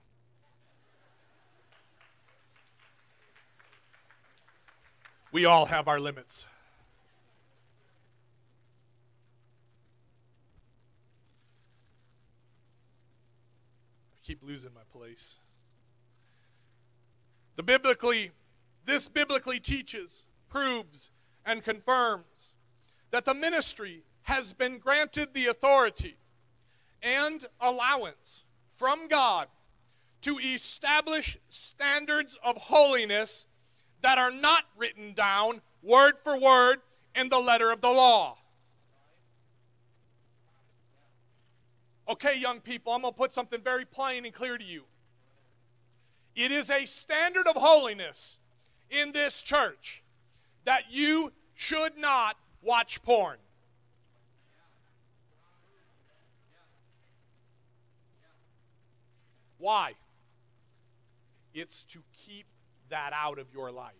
We all have our limits. Keep losing my place. The biblically, this biblically teaches, proves, and confirms that the ministry has been granted the authority and allowance from God to establish standards of holiness that are not written down word for word in the letter of the law. Okay, young people, I'm going to put something very plain and clear to you. It is a standard of holiness in this church that you should not watch porn. Why? It's to keep that out of your life.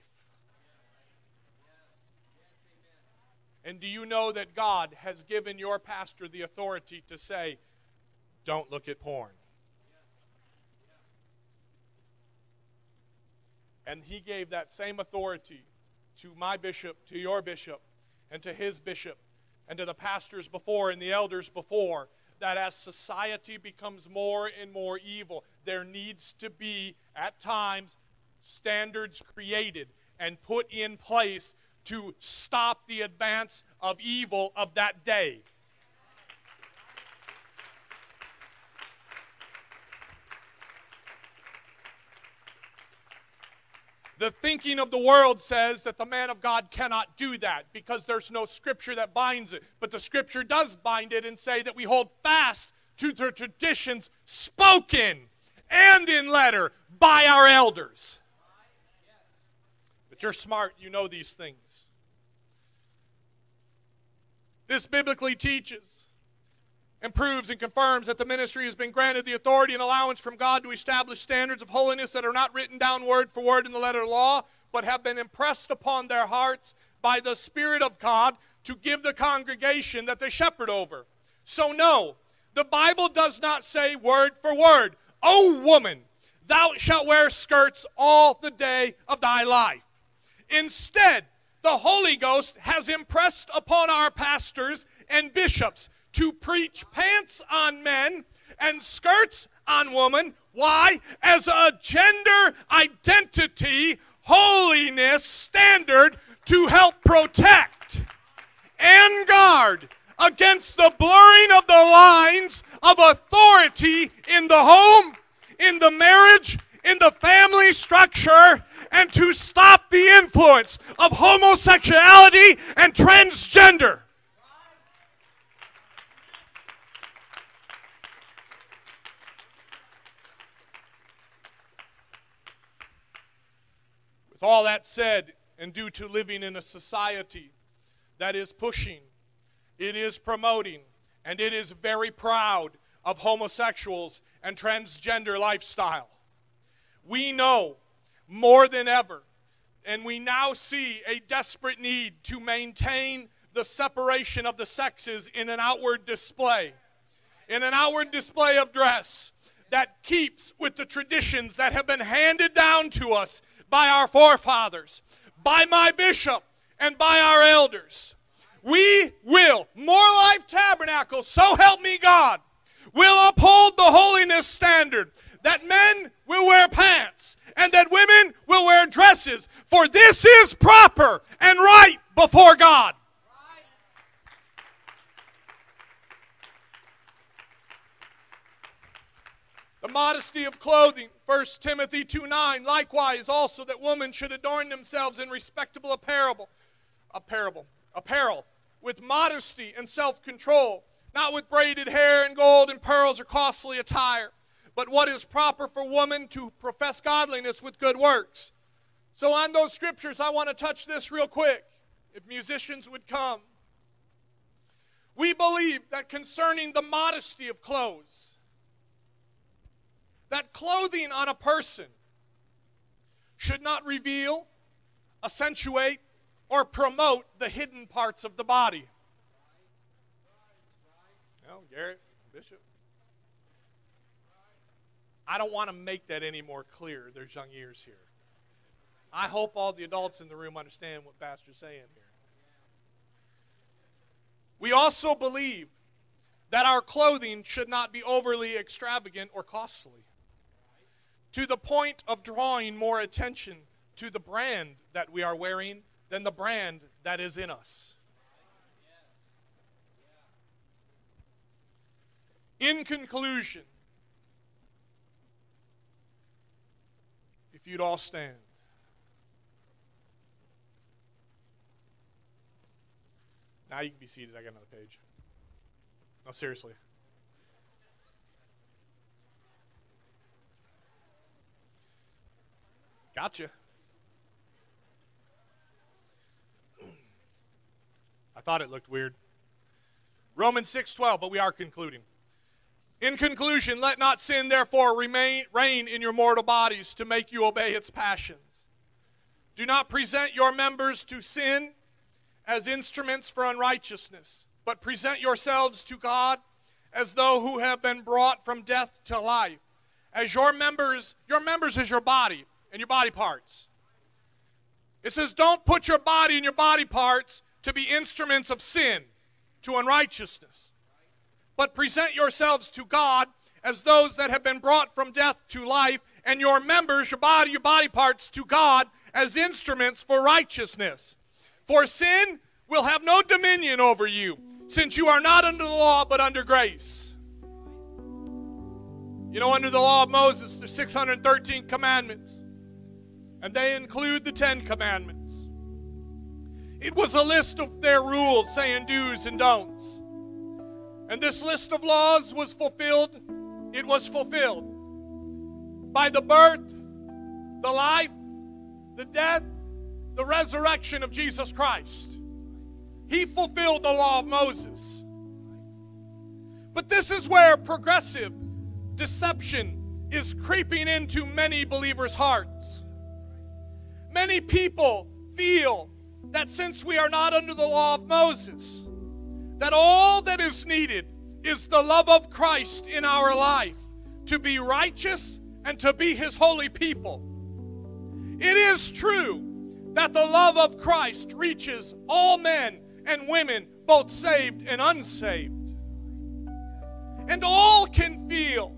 And do you know that God has given your pastor the authority to say, don't look at porn? And he gave that same authority to my bishop, to your bishop, and to his bishop, and to the pastors before and the elders before that as society becomes more and more evil, there needs to be, at times, standards created and put in place to stop the advance of evil of that day. The thinking of the world says that the man of God cannot do that because there's no scripture that binds it. But the scripture does bind it and say that we hold fast to the traditions spoken and in letter by our elders. But you're smart, you know these things. This biblically teaches and proves and confirms that the ministry has been granted the authority and allowance from God to establish standards of holiness that are not written down word for word in the letter of law, but have been impressed upon their hearts by the Spirit of God to give the congregation that they shepherd over. So, no, the Bible does not say word for word, O woman, thou shalt wear skirts all the day of thy life. Instead, the Holy Ghost has impressed upon our pastors and bishops to preach pants on men and skirts on women. Why? As a gender identity, holiness standard to help protect and guard against the blurring of the lines of authority in the home, in the marriage, in the family structure, and to stop the influence of homosexuality and transgender. With all that said, and due to living in a society that is pushing, it is promoting, and it is very proud of homosexuals and transgender lifestyle, we know more than ever, and we now see a desperate need to maintain the separation of the sexes in an outward display, in an outward display of dress that keeps with the traditions that have been handed down to us by our forefathers, by my bishop, and by our elders. We will, More Life Tabernacle, so help me God, will uphold the holiness standard that men will wear pants and that women will wear dresses, for this is proper and right before God. The modesty of clothing, 1 Timothy 2 9. Likewise, also that women should adorn themselves in respectable apparel, apparel, apparel, with modesty and self control, not with braided hair and gold and pearls or costly attire, but what is proper for woman to profess godliness with good works. So, on those scriptures, I want to touch this real quick. If musicians would come, we believe that concerning the modesty of clothes, that clothing on a person should not reveal, accentuate, or promote the hidden parts of the body. No, Garrett, Bishop. I don't want to make that any more clear. There's young ears here. I hope all the adults in the room understand what Pastor's saying here. We also believe that our clothing should not be overly extravagant or costly to the point of drawing more attention to the brand that we are wearing than the brand that is in us. In conclusion, if you'd all stand. Now you can be seated. I got another page. No, seriously. Gotcha. I thought it looked weird. Romans 6:12, but we are concluding. In conclusion, let not sin therefore remain, reign in your mortal bodies to make you obey its passions. Do not present your members to sin as instruments for unrighteousness, but present yourselves to God as though who have been brought from death to life. As your members, your members is your body and your body parts. It says, don't put your body and your body parts to be instruments of sin, to unrighteousness but present yourselves to God as those that have been brought from death to life, and your members, your body, your body parts to God as instruments for righteousness. For sin will have no dominion over you, since you are not under the law but under grace. You know, under the law of Moses, there's 613 commandments, and they include the Ten Commandments. It was a list of their rules saying do's and don'ts. And this list of laws was fulfilled. It was fulfilled by the birth, the life, the death, the resurrection of Jesus Christ. He fulfilled the law of Moses. But this is where progressive deception is creeping into many believers' hearts. Many people feel that since we are not under the law of Moses, that all that is needed is the love of Christ in our life to be righteous and to be his holy people. It is true that the love of Christ reaches all men and women, both saved and unsaved. And all can feel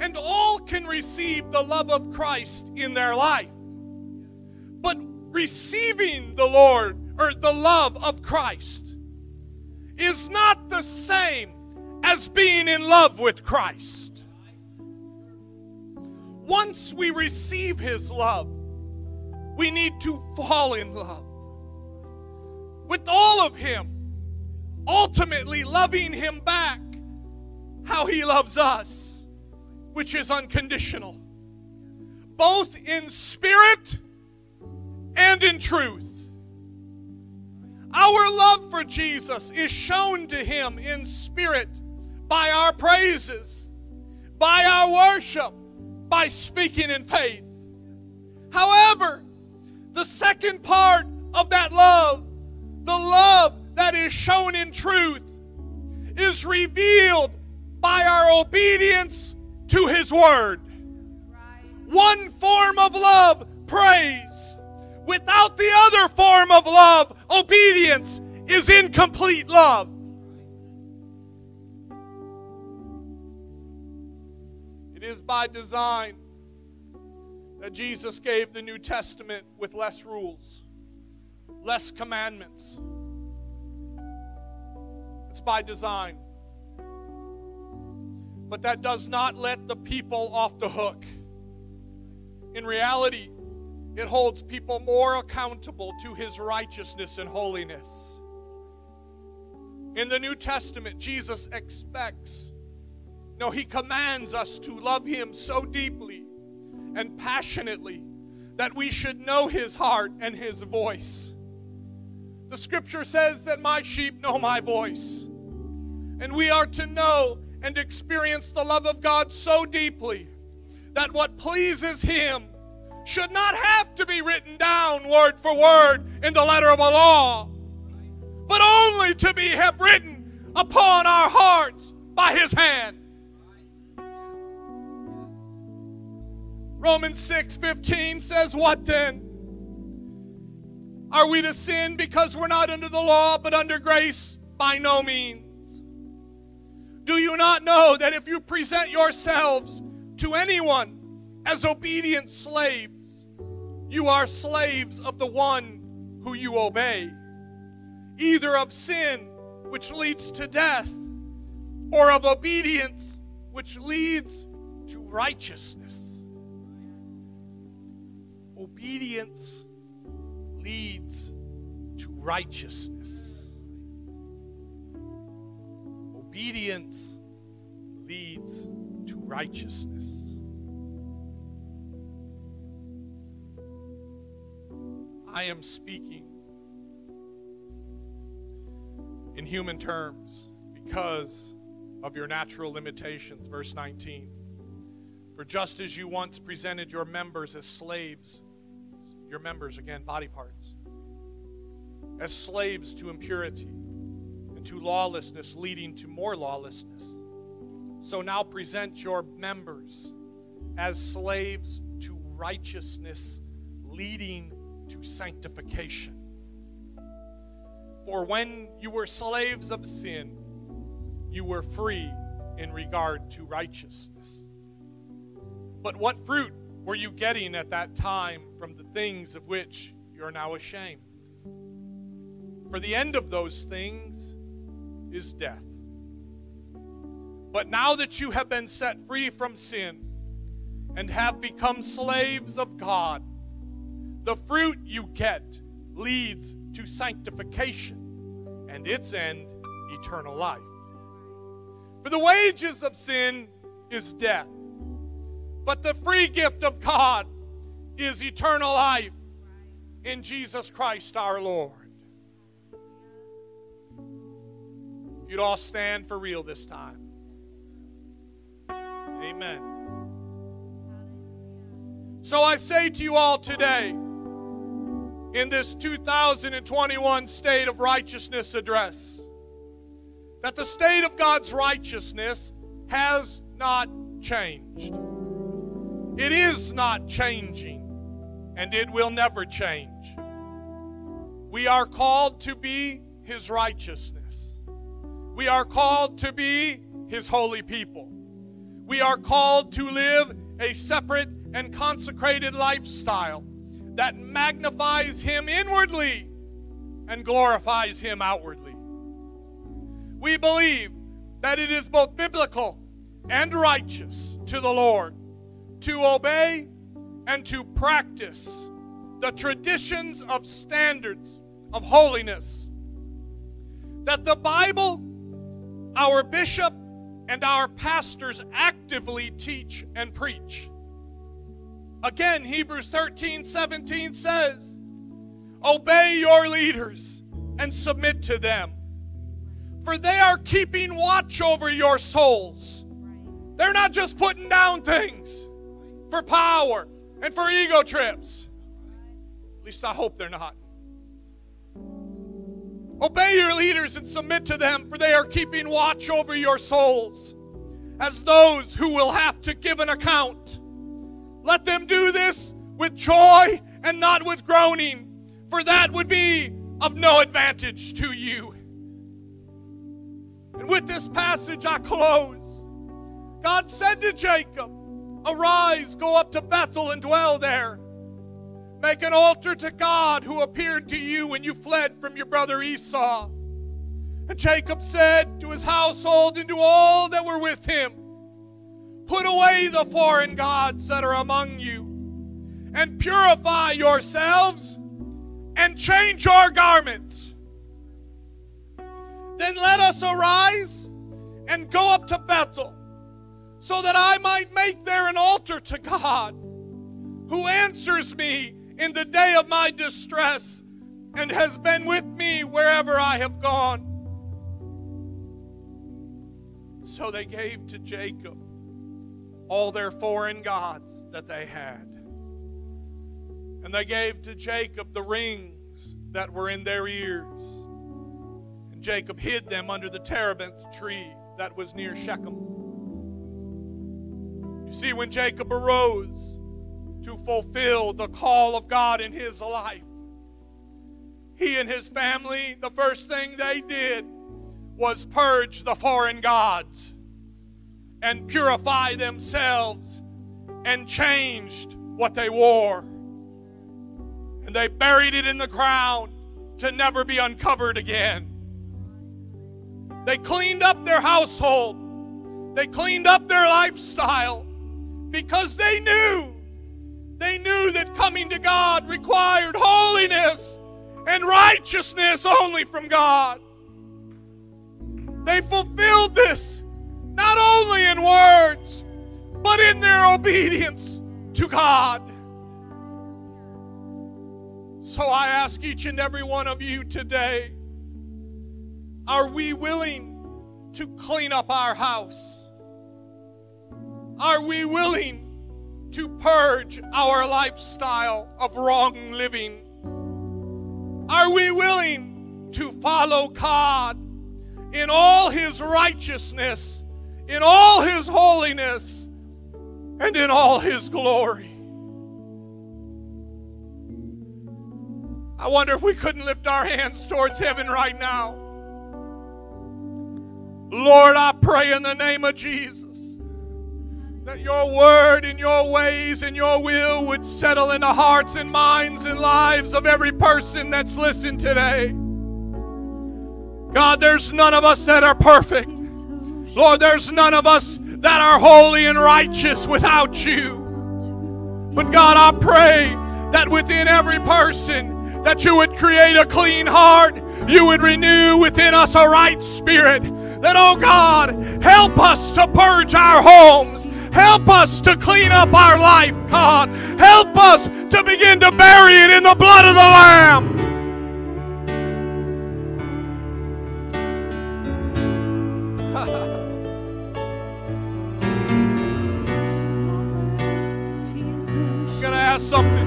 and all can receive the love of Christ in their life. But receiving the Lord or the love of Christ is not the same as being in love with Christ. Once we receive His love, we need to fall in love with all of Him, ultimately loving Him back how He loves us, which is unconditional, both in spirit and in truth. Our love for Jesus is shown to him in spirit by our praises, by our worship, by speaking in faith. However, the second part of that love, the love that is shown in truth, is revealed by our obedience to His Word. One form of love, praise, without the other form of love, obedience is incomplete love. It is by design that Jesus gave the New Testament with less rules, less commandments. It's by design. But that does not let the people off the hook. In reality, it holds people more accountable to his righteousness and holiness. In the New Testament, Jesus expects, no, he commands us to love him so deeply and passionately that we should know his heart and his voice. The scripture says that my sheep know my voice. And we are to know and experience the love of God so deeply that what pleases him should not have to be written down word for word in the letter of a law, but only to be have written upon our hearts by his hand. Romans 6 15 says, What then? Are we to sin because we're not under the law but under grace? By no means. Do you not know that if you present yourselves to anyone as obedient slaves, you are slaves of the one who you obey, either of sin, which leads to death, or of obedience, which leads to righteousness. Obedience leads to righteousness. Obedience leads to righteousness. I am speaking in human terms because of your natural limitations. Verse 19. For just as you once presented your members as slaves, your members, again, body parts, as slaves to impurity and to lawlessness, leading to more lawlessness, so now present your members as slaves to righteousness, leading to sanctification. For when you were slaves of sin, you were free in regard to righteousness. But what fruit were you getting at that time from the things of which you are now ashamed? For the end of those things is death. But now that you have been set free from sin and have become slaves of God, the fruit you get leads to sanctification and its end, eternal life. For the wages of sin is death, but the free gift of God is eternal life in Jesus Christ our Lord. You'd all stand for real this time. Amen. So I say to you all today, in this 2021 State of Righteousness address, that the state of God's righteousness has not changed. It is not changing, and it will never change. We are called to be His righteousness. We are called to be His holy people. We are called to live a separate and consecrated lifestyle that magnifies Him inwardly and glorifies Him outwardly. We believe that it is both biblical and righteous to the Lord to obey and to practice the traditions of standards of holiness that the Bible, our bishop, and our pastors actively teach and preach. Again, Hebrews 13 17 says, Obey your leaders and submit to them, for they are keeping watch over your souls. They're not just putting down things for power and for ego trips. At least I hope they're not. Obey your leaders and submit to them, for they are keeping watch over your souls as those who will have to give an account. Let them do this with joy and not with groaning, for that would be of no advantage to you. And with this passage, I close. God said to Jacob, Arise, go up to Bethel and dwell there. Make an altar to God who appeared to you when you fled from your brother Esau. And Jacob said to his household and to all that were with him, Put away the foreign gods that are among you, and purify yourselves, and change your garments. Then let us arise and go up to Bethel, so that I might make there an altar to God, who answers me in the day of my distress and has been with me wherever I have gone. So they gave to Jacob all their foreign gods that they had. And they gave to Jacob the rings that were in their ears. And Jacob hid them under the terebinth tree that was near Shechem. You see, when Jacob arose to fulfill the call of God in his life, he and his family, the first thing they did was purge the foreign gods and purify themselves and changed what they wore. And they buried it in the ground to never be uncovered again. They cleaned up their household, they cleaned up their lifestyle because they knew. They knew that coming to God required holiness and righteousness only from God. They fulfilled this not only in words, but in their obedience to God. So I ask each and every one of you today are we willing to clean up our house? Are we willing to purge our lifestyle of wrong living? Are we willing to follow God in all His righteousness, in all His holiness, and in all His glory? I wonder if we couldn't lift our hands towards heaven right now. Lord, I pray in the name of Jesus that your word and your ways and your will would settle in the hearts and minds and lives of every person that's listened today. God, there's none of us that are perfect. Lord, there's none of us that are holy and righteous without you. But God, I pray that within every person, that you would create a clean heart, you would renew within us a right spirit. That, oh God, help us to purge our homes. Help us to clean up our life, God. Help us to begin to bury it in the blood of the Lamb. Something.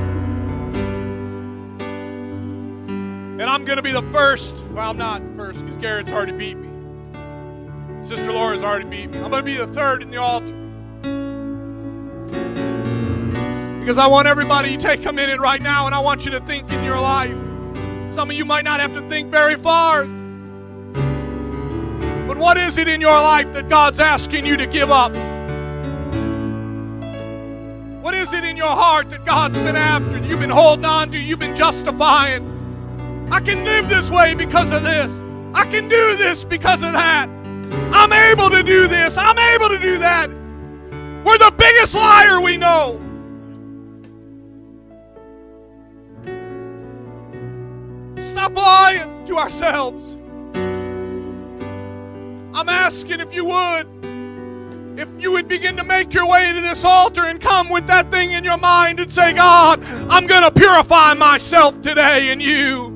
And I'm going to be the first. Well, I'm not first because Garrett's already beat me. Sister Laura's already beat me. I'm going to be the third in the altar. Because I want everybody to take a minute right now and I want you to think in your life. Some of you might not have to think very far. But what is it in your life that God's asking you to give up? What is it in your heart that God's been after, you've been holding on to, you've been justifying? I can live this way because of this. I can do this because of that. I'm able to do this. I'm able to do that. We're the biggest liar we know. Stop lying to ourselves. I'm asking if you would, if you would begin to make your way to this altar and come with that thing in your mind and say, God, I'm going to purify myself today in you.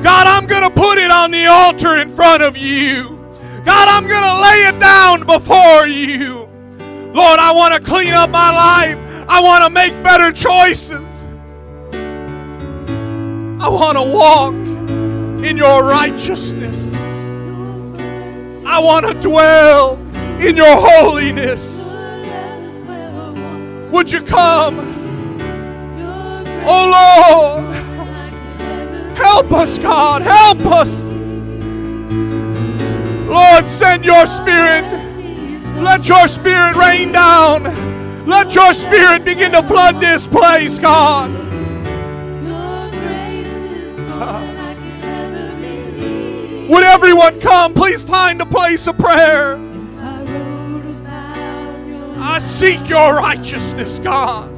God, I'm going to put it on the altar in front of you. God, I'm going to lay it down before you. Lord, I want to clean up my life. I want to make better choices. I want to walk in your righteousness. I want to dwell in your holiness. Would you come? Oh Lord. Help us, God. Help us. Lord, send your spirit. Let your spirit rain down. Let your spirit begin to flood this place, God. Would everyone come? Please find a place of prayer. I seek your righteousness, God.